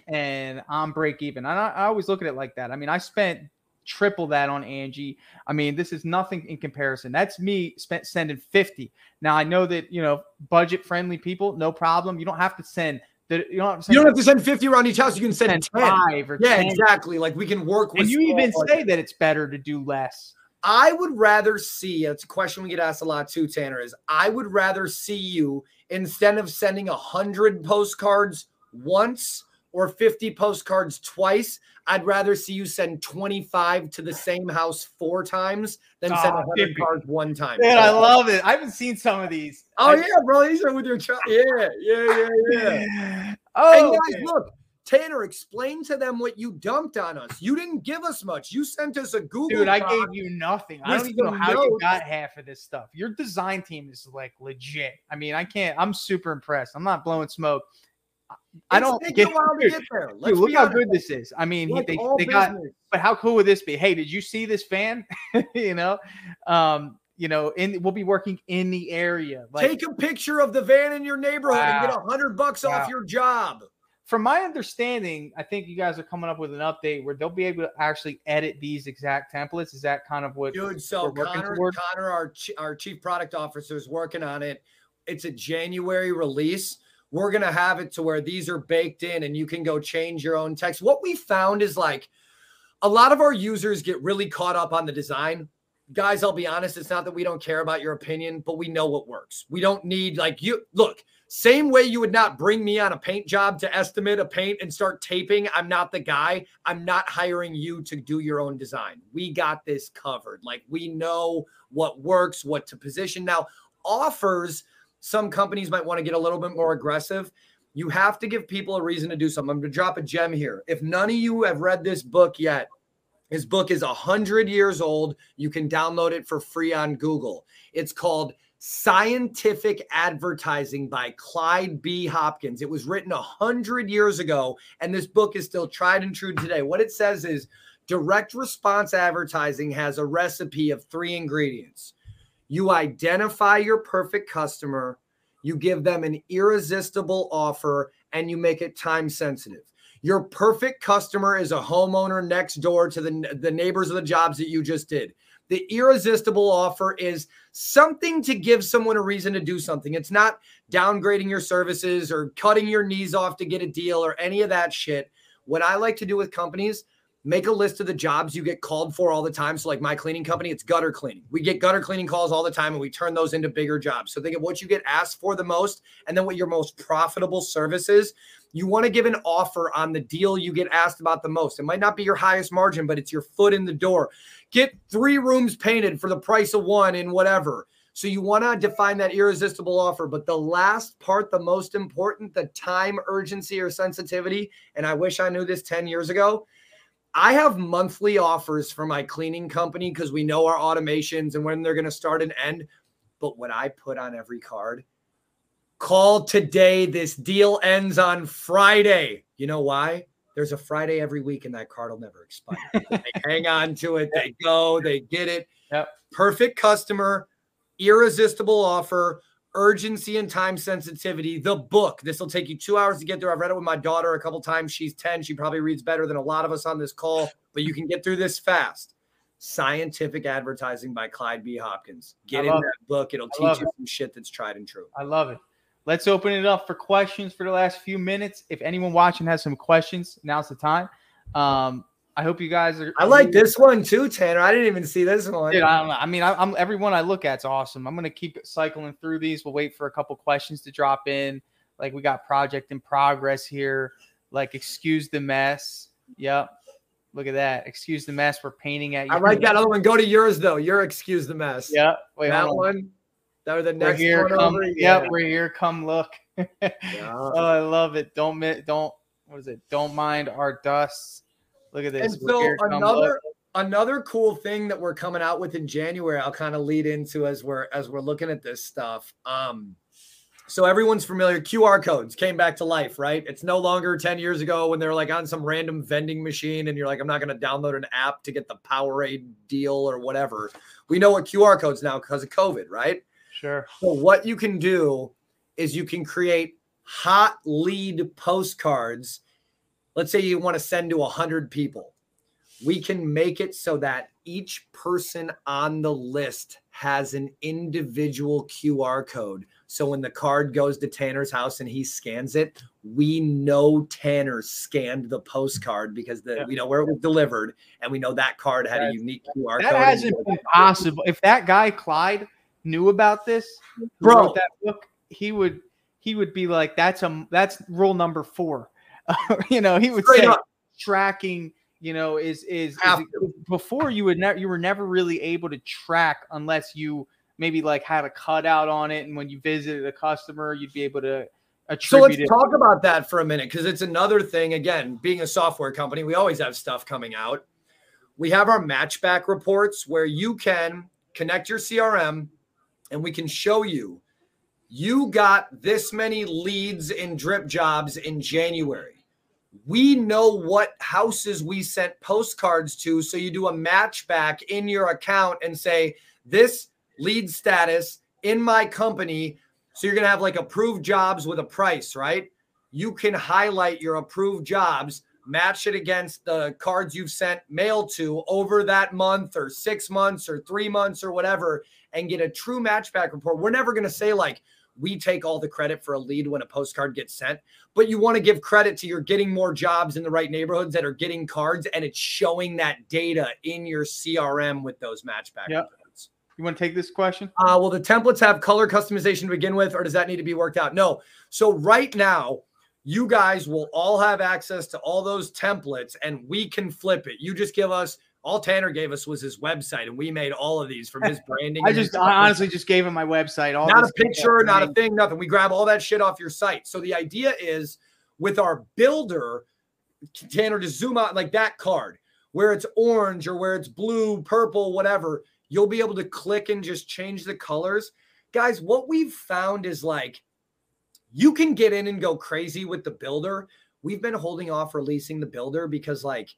and I'm break even. I, I always look at it like that. I mean, I spent triple that on Angie. I mean, this is nothing in comparison. That's me spent sending 50. Now I know that you know budget friendly people, no problem. You don't have to send the, you, don't have, you don't have to send 50 around each house. You can send, send 10. five or yeah, 10. exactly. Like we can work with. And you even say that it's better to do less. I would rather see. It's a question we get asked a lot too, Tanner. Is I would rather see you instead of sending a hundred postcards once or 50 postcards twice. I'd rather see you send 25 to the same house four times than send ah, 100 cards one time. Man, I love it. I haven't seen some of these. Oh, yeah, bro. These are with your child. Yeah, yeah, yeah, yeah. [sighs] oh, and guys, look. Tanner, explain to them what you dumped on us. You didn't give us much. You sent us a Google. Dude, I gave you nothing. I don't even know how notes. you got half of this stuff. Your design team is like legit. I mean, I can't. I'm super impressed. I'm not blowing smoke. I don't get, dude, get there. Dude, look how good this is. I mean, like they, they got, but how cool would this be? Hey, did you see this fan? [laughs] you know, um, you know, in we'll be working in the area. Like, Take a picture of the van in your neighborhood wow. and get a hundred bucks wow. off your job. From my understanding, I think you guys are coming up with an update where they'll be able to actually edit these exact templates. Is that kind of what? Dude, so Connor, Connor, our our chief product officer, is working on it. It's a January release we're going to have it to where these are baked in and you can go change your own text. What we found is like a lot of our users get really caught up on the design. Guys, I'll be honest, it's not that we don't care about your opinion, but we know what works. We don't need like you look, same way you would not bring me on a paint job to estimate a paint and start taping. I'm not the guy. I'm not hiring you to do your own design. We got this covered. Like we know what works, what to position. Now, offers some companies might want to get a little bit more aggressive. You have to give people a reason to do something. I'm going to drop a gem here. If none of you have read this book yet, his book is 100 years old. You can download it for free on Google. It's called Scientific Advertising by Clyde B. Hopkins. It was written 100 years ago, and this book is still tried and true today. What it says is direct response advertising has a recipe of three ingredients you identify your perfect customer, you give them an irresistible offer, and you make it time sensitive. Your perfect customer is a homeowner next door to the, the neighbors of the jobs that you just did. The irresistible offer is something to give someone a reason to do something. It's not downgrading your services or cutting your knees off to get a deal or any of that shit. What I like to do with companies make a list of the jobs you get called for all the time. So, like my cleaning company, it's gutter cleaning. We get gutter cleaning calls all the time and we turn those into bigger jobs. So, think of what you get asked for the most and then what your most profitable service is. You want to give an offer on the deal you get asked about the most. It might not be your highest margin, but it's your foot in the door. Get three rooms painted for the price of one in whatever. So you want to define that irresistible offer. But the last part, the most important, the time urgency or sensitivity, and I wish I knew this 10 years ago, I have monthly offers for my cleaning company because we know our automations and when they're going to start and end. But what I put on every card, call today. This deal ends on Friday. You know why? There's a Friday every week, and that card will never expire. [laughs] they hang on to it. They go. They get it. Yep. Perfect customer, irresistible offer, urgency and time sensitivity. The book. This will take you two hours to get through. I've read it with my daughter a couple times. She's 10. She probably reads better than a lot of us on this call, but you can get through this fast. Scientific Advertising by Clyde B. Hopkins. Get in that it. book. It'll teach you it. some shit that's tried and true. I love it. Let's open it up for questions for the last few minutes. If anyone watching has some questions, now's the time. Um, I hope you guys are. I like this one too, Tanner. I didn't even see this one. Dude, I don't know. I mean, I, am everyone I look at's awesome. I'm gonna keep cycling through these. We'll wait for a couple questions to drop in. Like we got project in progress here. Like excuse the mess. Yep. Look at that. Excuse the mess. We're painting at you. I like that other one. Go to yours though. Your excuse the mess. Yeah. Wait, that one. That was the next we're here, one come, over. Yep, yeah. we're here. Come look. [laughs] yeah. Oh, I love it. Don't don't what is it? Don't mind our dusts Look at this. And so another another cool thing that we're coming out with in January, I'll kind of lead into as we're as we're looking at this stuff. Um, so everyone's familiar. QR codes came back to life, right? It's no longer 10 years ago when they're like on some random vending machine and you're like, I'm not going to download an app to get the Powerade deal or whatever. We know what QR codes now because of COVID, right? Sure. So what you can do is you can create hot lead postcards let's say you want to send to 100 people we can make it so that each person on the list has an individual QR code. So when the card goes to Tanner's house and he scans it, we know Tanner scanned the postcard because the yeah. we know where it was delivered and we know that card had a unique QR that code. That hasn't been possible. If that guy Clyde knew about this, bro, that book, he would he would be like, that's a that's rule number four [laughs] you know, he would Straight say up. tracking, you know, is is, is before you would never you were never really able to track unless you maybe like had a cutout on it, and when you visited a customer, you'd be able to. So let's it. talk about that for a minute because it's another thing. Again, being a software company, we always have stuff coming out. We have our matchback reports where you can connect your CRM and we can show you you got this many leads in drip jobs in January we know what houses we sent postcards to. So you do a match back in your account and say, this lead status in my company. So you're going to have like approved jobs with a price, right? You can highlight your approved jobs, match it against the cards you've sent mail to over that month or six months or three months or whatever, and get a true matchback report. We're never going to say, like, we take all the credit for a lead when a postcard gets sent, but you want to give credit to you're getting more jobs in the right neighborhoods that are getting cards and it's showing that data in your CRM with those matchback yep. You want to take this question? Uh, will the templates have color customization to begin with, or does that need to be worked out? No. So right now, you guys will all have access to all those templates and we can flip it. You just give us all Tanner gave us was his website, and we made all of these from his [laughs] branding. I just I honestly just gave him my website. All not a picture, not a thing, nothing. We grab all that shit off your site. So the idea is with our builder, Tanner, to zoom out like that card where it's orange or where it's blue, purple, whatever. You'll be able to click and just change the colors. Guys, what we've found is like you can get in and go crazy with the builder. We've been holding off releasing the builder because like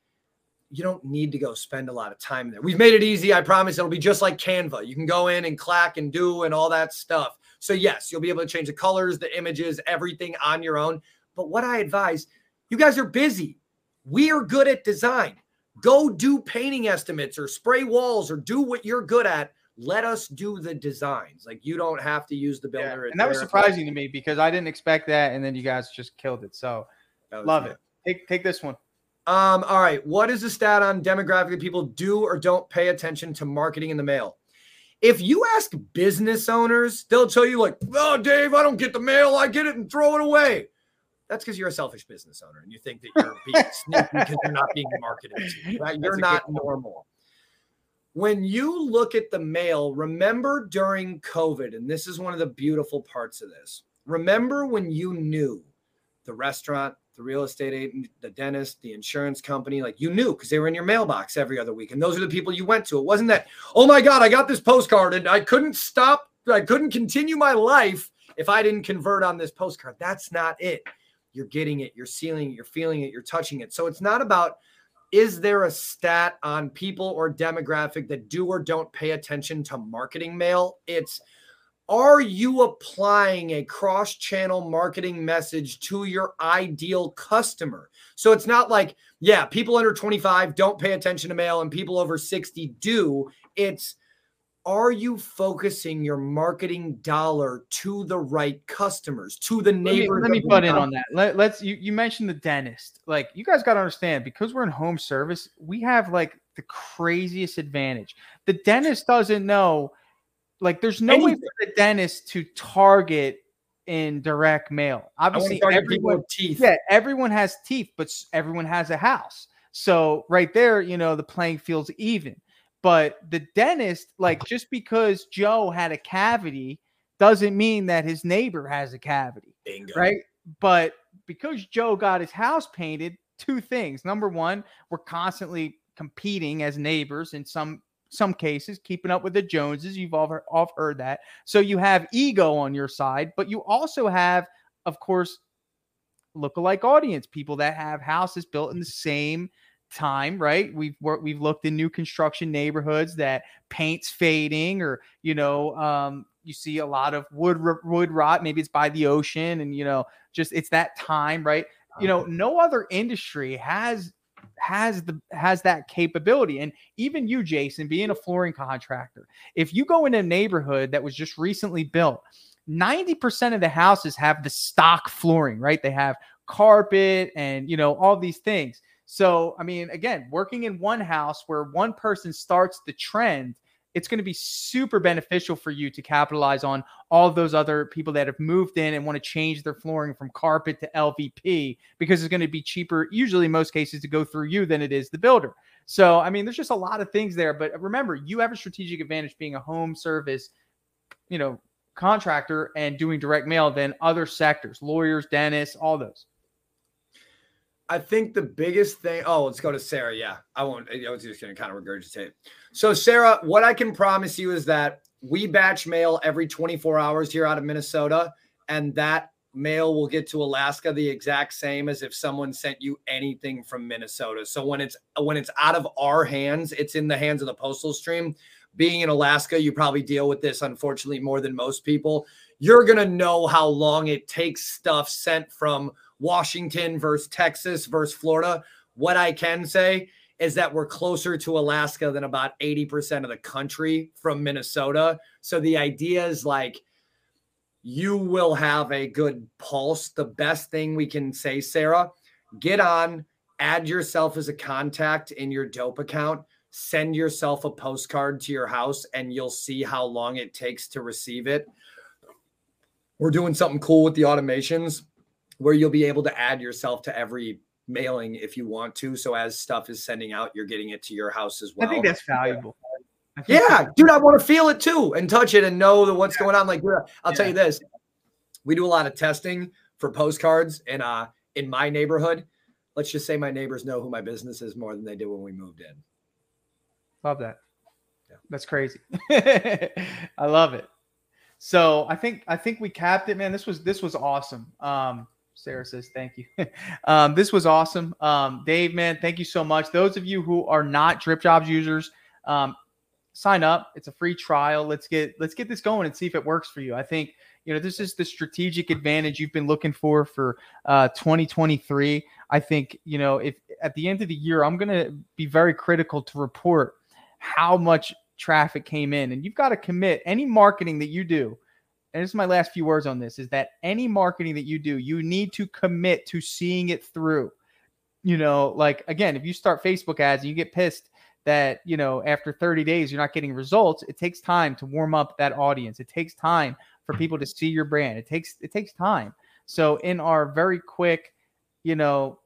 you don't need to go spend a lot of time there. We've made it easy. I promise it'll be just like Canva. You can go in and clack and do and all that stuff. So, yes, you'll be able to change the colors, the images, everything on your own. But what I advise, you guys are busy. We are good at design. Go do painting estimates or spray walls or do what you're good at. Let us do the designs. Like you don't have to use the builder. Yeah, and that was surprising to me because I didn't expect that. And then you guys just killed it. So, love it. Take, take this one. Um, all right. What is the stat on demographic that people do or don't pay attention to marketing in the mail? If you ask business owners, they'll tell you, like, oh, Dave, I don't get the mail. I get it and throw it away. That's because you're a selfish business owner and you think that you're being [laughs] sneaky because you're not being marketed to. Right? You're not normal. When you look at the mail, remember during COVID, and this is one of the beautiful parts of this. Remember when you knew the restaurant, the real estate agent, the dentist, the insurance company, like you knew because they were in your mailbox every other week. And those are the people you went to. It wasn't that, oh my God, I got this postcard and I couldn't stop, I couldn't continue my life if I didn't convert on this postcard. That's not it. You're getting it, you're sealing it, you're feeling it, you're touching it. So it's not about is there a stat on people or demographic that do or don't pay attention to marketing mail? It's are you applying a cross channel marketing message to your ideal customer? So it's not like, yeah, people under 25 don't pay attention to mail and people over 60 do. It's, are you focusing your marketing dollar to the right customers, to the neighbors? Let me, let me butt in on that. Let, us you, you mentioned the dentist. Like you guys got to understand because we're in home service, we have like the craziest advantage. The dentist doesn't know like, there's no Anything. way for the dentist to target in direct mail. Obviously, everyone, teeth. Yeah, everyone has teeth, but everyone has a house. So right there, you know, the playing field's even. But the dentist, like, just because Joe had a cavity doesn't mean that his neighbor has a cavity. Bingo. Right. But because Joe got his house painted, two things. Number one, we're constantly competing as neighbors in some some cases, keeping up with the Joneses. You've all, heard, all heard that. So you have ego on your side, but you also have, of course, look-alike audience, people that have houses built in the same time, right? We've worked, we've looked in new construction neighborhoods that paint's fading, or you know, um, you see a lot of wood wood rot. Maybe it's by the ocean, and you know, just it's that time, right? You know, no other industry has has the has that capability. And even you jason being a flooring contractor if you go in a neighborhood that was just recently built 90% of the houses have the stock flooring right? They have carpet and you know all these things. So i mean again working in one house where one person starts the trend it's going to be super beneficial for you to capitalize on all those other people that have moved in and want to change their flooring from carpet to LVP because it's going to be cheaper, usually in most cases, to go through you than it is the builder. So, I mean, there's just a lot of things there. But remember, you have a strategic advantage being a home service, you know, contractor and doing direct mail than other sectors, lawyers, dentists, all those. I think the biggest thing. Oh, let's go to Sarah. Yeah, I won't. I was just going to kind of regurgitate. So, Sarah, what I can promise you is that we batch mail every 24 hours here out of Minnesota, and that mail will get to Alaska the exact same as if someone sent you anything from Minnesota. So when it's when it's out of our hands, it's in the hands of the postal stream. Being in Alaska, you probably deal with this unfortunately more than most people. You're going to know how long it takes stuff sent from Washington versus Texas versus Florida. What I can say is that we're closer to Alaska than about 80% of the country from Minnesota. So the idea is like you will have a good pulse. The best thing we can say, Sarah, get on, add yourself as a contact in your dope account, send yourself a postcard to your house, and you'll see how long it takes to receive it. We're doing something cool with the automations where you'll be able to add yourself to every mailing if you want to. So as stuff is sending out, you're getting it to your house as well. I think that's valuable. Think yeah, dude, I want to feel it too and touch it and know that what's yeah. going on. Like, I'll yeah. tell you this: we do a lot of testing for postcards, and uh, in my neighborhood, let's just say my neighbors know who my business is more than they did when we moved in. Love that. Yeah. That's crazy. [laughs] I love it. So I think I think we capped it, man. This was this was awesome. Um, Sarah says, thank you. [laughs] um, this was awesome. Um, Dave, man, thank you so much. Those of you who are not Drip Jobs users, um, sign up. It's a free trial. Let's get let's get this going and see if it works for you. I think you know this is the strategic advantage you've been looking for for uh, 2023. I think you know if at the end of the year I'm going to be very critical to report how much traffic came in, and you've got to commit any marketing that you do and this is my last few words on this is that any marketing that you do, you need to commit to seeing it through. You know, like again, if you start Facebook ads and you get pissed that, you know, after 30 days you're not getting results, it takes time to warm up that audience. It takes time for people to see your brand. It takes it takes time. So in our very quick, you know,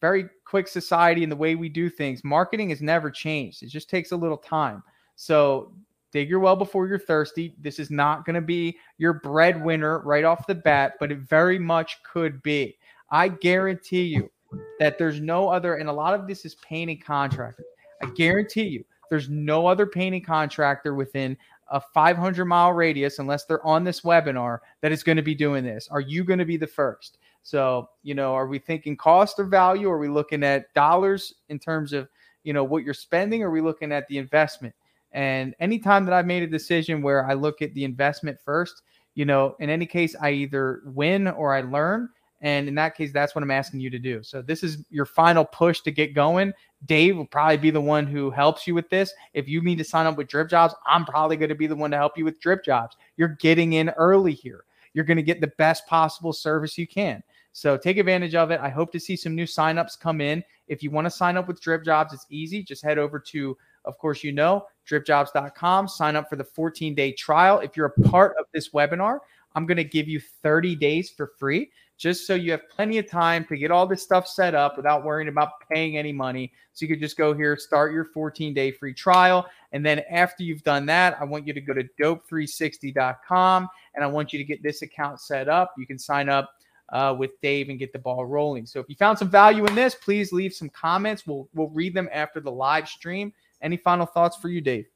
very quick society and the way we do things, marketing has never changed. It just takes a little time. So dig your well before you're thirsty. This is not going to be your breadwinner right off the bat, but it very much could be. I guarantee you that there's no other, and a lot of this is painting contractor. I guarantee you there's no other painting contractor within a 500 mile radius, unless they're on this webinar, that is going to be doing this. Are you going to be the first? So, you know, are we thinking cost or value? Are we looking at dollars in terms of, you know, what you're spending? Are we looking at the investment? And anytime that I've made a decision where I look at the investment first, you know, in any case, I either win or I learn. And in that case, that's what I'm asking you to do. So this is your final push to get going. Dave will probably be the one who helps you with this. If you need to sign up with Drip Jobs, I'm probably going to be the one to help you with Drip Jobs. You're getting in early here. You're going to get the best possible service you can. So take advantage of it. I hope to see some new signups come in. If you want to sign up with Drip Jobs, it's easy. Just head over to, of course, you know, dripjobs.com. Sign up for the 14 day trial. If you're a part of this webinar, I'm going to give you 30 days for free just so you have plenty of time to get all this stuff set up without worrying about paying any money. So you could just go here, start your 14 day free trial. And then after you've done that, I want you to go to dope360.com and I want you to get this account set up. You can sign up uh, with Dave and get the ball rolling. So if you found some value in this, please leave some comments. We'll we'll read them after the live stream. Any final thoughts for you, Dave?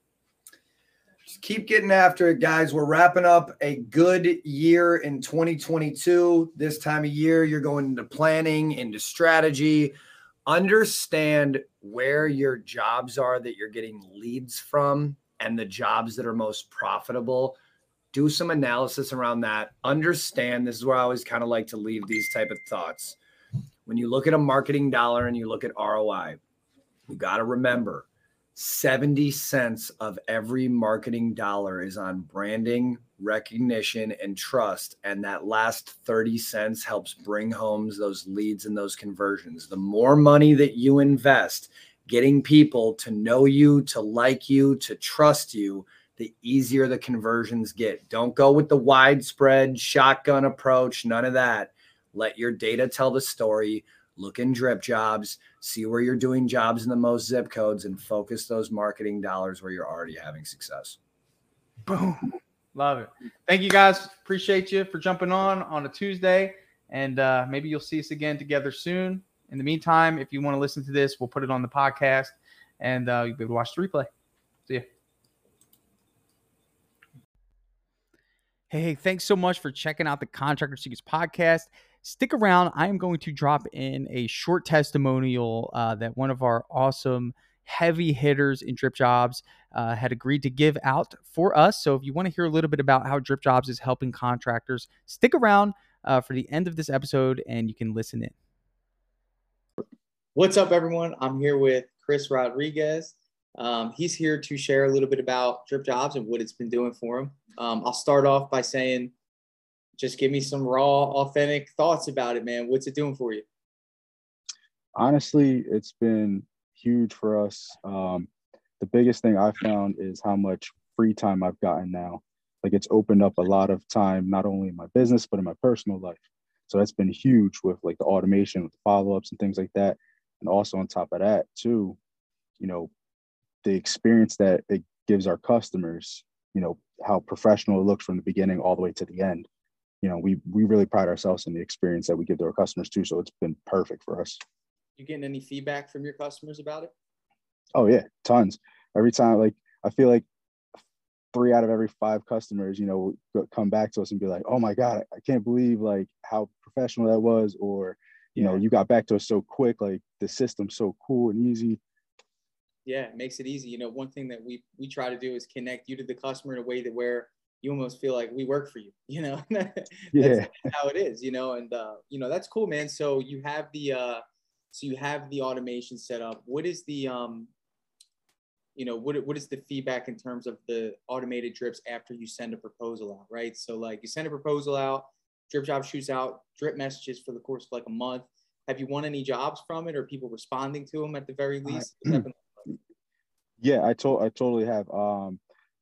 Just keep getting after it, guys. We're wrapping up a good year in 2022. This time of year, you're going into planning, into strategy. Understand where your jobs are that you're getting leads from and the jobs that are most profitable do some analysis around that understand this is where i always kind of like to leave these type of thoughts when you look at a marketing dollar and you look at roi you got to remember 70 cents of every marketing dollar is on branding recognition and trust and that last 30 cents helps bring homes those leads and those conversions the more money that you invest getting people to know you to like you to trust you the easier the conversions get. Don't go with the widespread shotgun approach, none of that. Let your data tell the story. Look in drip jobs, see where you're doing jobs in the most zip codes, and focus those marketing dollars where you're already having success. Boom. Love it. Thank you guys. Appreciate you for jumping on on a Tuesday. And uh, maybe you'll see us again together soon. In the meantime, if you want to listen to this, we'll put it on the podcast and uh, you'll be able to watch the replay. See you. Hey, thanks so much for checking out the Contractor Secrets podcast. Stick around. I am going to drop in a short testimonial uh, that one of our awesome heavy hitters in Drip Jobs uh, had agreed to give out for us. So if you want to hear a little bit about how Drip Jobs is helping contractors, stick around uh, for the end of this episode and you can listen in. What's up, everyone? I'm here with Chris Rodriguez. Um, he's here to share a little bit about Drip Jobs and what it's been doing for him. Um, I'll start off by saying, just give me some raw, authentic thoughts about it, man. What's it doing for you? Honestly, it's been huge for us. Um, the biggest thing I found is how much free time I've gotten now. Like it's opened up a lot of time, not only in my business, but in my personal life. So that's been huge with like the automation, with the follow ups and things like that. And also on top of that, too, you know, the experience that it gives our customers, you know, how professional it looks from the beginning all the way to the end. You know, we we really pride ourselves in the experience that we give to our customers too. So it's been perfect for us. You getting any feedback from your customers about it? Oh yeah, tons. Every time, like I feel like three out of every five customers, you know, come back to us and be like, "Oh my god, I can't believe like how professional that was," or you yeah. know, you got back to us so quick. Like the system's so cool and easy yeah, it makes it easy. You know, one thing that we we try to do is connect you to the customer in a way that where you almost feel like we work for you. [laughs] You know, that's yeah. how it is. You know, and uh, you know that's cool, man. So you have the uh, so you have the automation set up. What is the um, you know, what what is the feedback in terms of the automated drips after you send a proposal out, right? So like you send a proposal out, drip job shoots out drip messages for the course of like a month. Have you won any jobs from it, or people responding to them at the very least? [clears throat] Yeah, I I totally have. Um,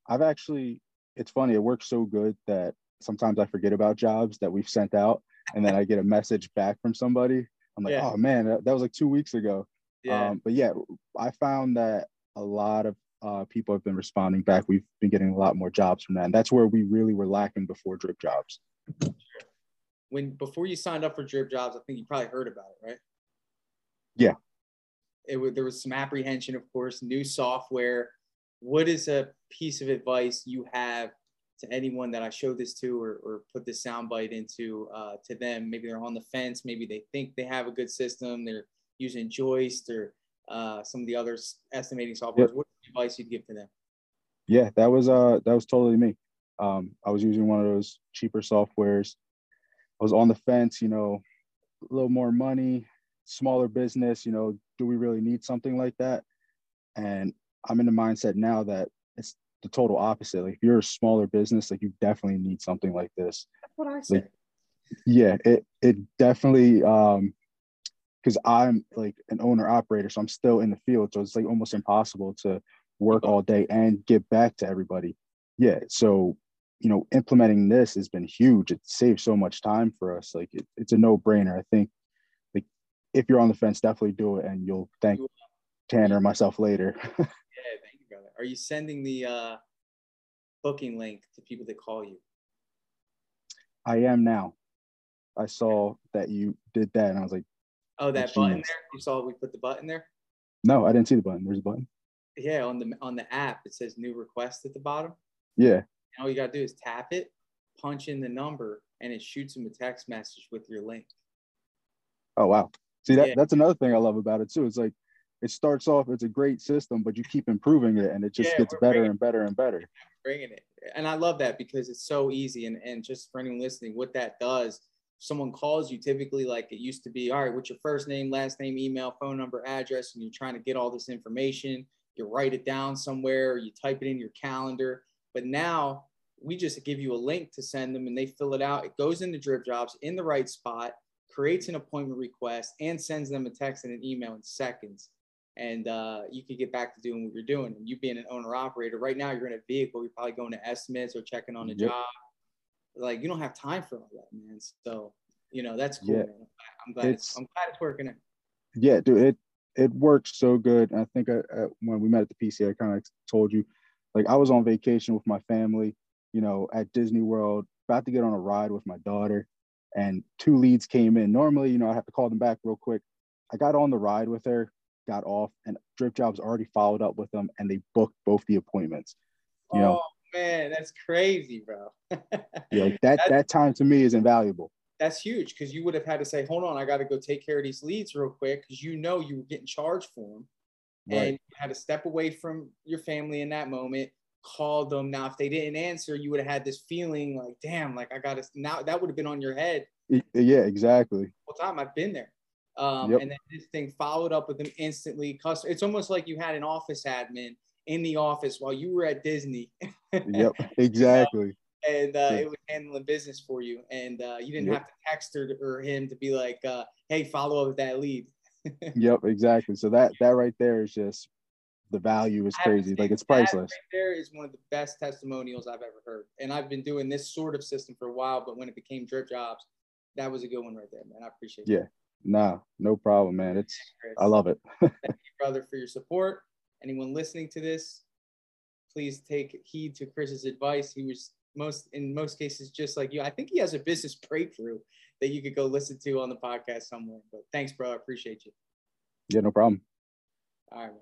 I've actually. It's funny. It works so good that sometimes I forget about jobs that we've sent out, and then I get a message back from somebody. I'm like, yeah. oh man, that, that, was like two weeks ago. Yeah. Um, but yeah, I found that a lot of uh, people have been responding back. We've been getting a lot more jobs from that, and that's where we really were lacking before Drip Jobs. When before you signed up for Drip Jobs, I think you probably heard about it, right? Yeah, it, was there was some apprehension, of course, new software. What is a piece of advice you have to anyone that I show this to or, or put this soundbite into uh, to them? Maybe they're on the fence. Maybe they think they have a good system. They're using Joist or uh, some of the other estimating software. Yep. What advice you'd give to them? Yeah, that was uh that was totally me. Um, I was using one of those cheaper softwares. I was on the fence, you know, a little more money, smaller business, you know, do we really need something like that? And I'm in the mindset now that it's the total opposite. Like if you're a smaller business, like you definitely need something like this. That's what I said. Like, yeah, it it definitely um because I'm like an owner operator, so I'm still in the field. So it's like almost impossible to work all day and get back to everybody. Yeah. So, you know, implementing this has been huge. It saves so much time for us. Like it, it's a no brainer. I think like if you're on the fence, definitely do it and you'll thank Tanner and myself later. [laughs] yeah, thank you, brother. Are you sending the uh booking link to people that call you? I am now. I saw that you did that and I was like, Oh, that button there. You saw we put the button there? No, I didn't see the button. There's a button. Yeah, on the on the app it says new request at the bottom. Yeah. all you gotta do is tap it, punch in the number, and it shoots them a text message with your link. Oh wow. See that yeah. that's another thing I love about it too. It's like it starts off, it's a great system, but you keep improving it and it just yeah, gets better and better and better. Bringing it. And I love that because it's so easy. And, and just for anyone listening, what that does someone calls you typically like it used to be all right what's your first name last name email phone number address and you're trying to get all this information you write it down somewhere you type it in your calendar but now we just give you a link to send them and they fill it out it goes into drip jobs in the right spot creates an appointment request and sends them a text and an email in seconds and uh, you can get back to doing what you're doing and you being an owner operator right now you're in a vehicle you're probably going to estimates or checking on a yep. job like you don't have time for all that, man. So you know that's cool. Yeah. I'm glad it's, it's, I'm glad it's working. Out. Yeah, dude, it it works so good. I think I, I, when we met at the PC, I kind of told you, like I was on vacation with my family, you know, at Disney World, about to get on a ride with my daughter, and two leads came in. Normally, you know, I have to call them back real quick. I got on the ride with her, got off, and Drip Jobs already followed up with them, and they booked both the appointments. You oh, know, man, that's crazy, bro. [laughs] yeah, that that time to me is invaluable. That's huge because you would have had to say, "Hold on, I got to go take care of these leads real quick," because you know you were getting charged for them, right. and you had to step away from your family in that moment. Call them now. If they didn't answer, you would have had this feeling like, "Damn, like I got to." Now that would have been on your head. Yeah, exactly. Whole time I've been there. Um, yep. And then this thing followed up with them instantly. It's almost like you had an office admin in the office while you were at Disney. [laughs] yep, exactly. and uh, it was handling business for you, and uh, you didn't yep. have to text her or him to be like, uh, "Hey, follow up with that lead." [laughs] yep, exactly. So that that right there is just the value is crazy. Like it's priceless. Right there is one of the best testimonials I've ever heard, and I've been doing this sort of system for a while. But when it became drip jobs, that was a good one right there, man. I appreciate it. Yeah. Nah, no problem, man. It's I love it. [laughs] Thank you, brother, for your support anyone listening to this, please take heed to Chris's advice. He was most in most cases just like you. I think he has a business breakthrough that you could go listen to on the podcast somewhere. But thanks, bro. I appreciate you. Yeah, no problem. All right. Man.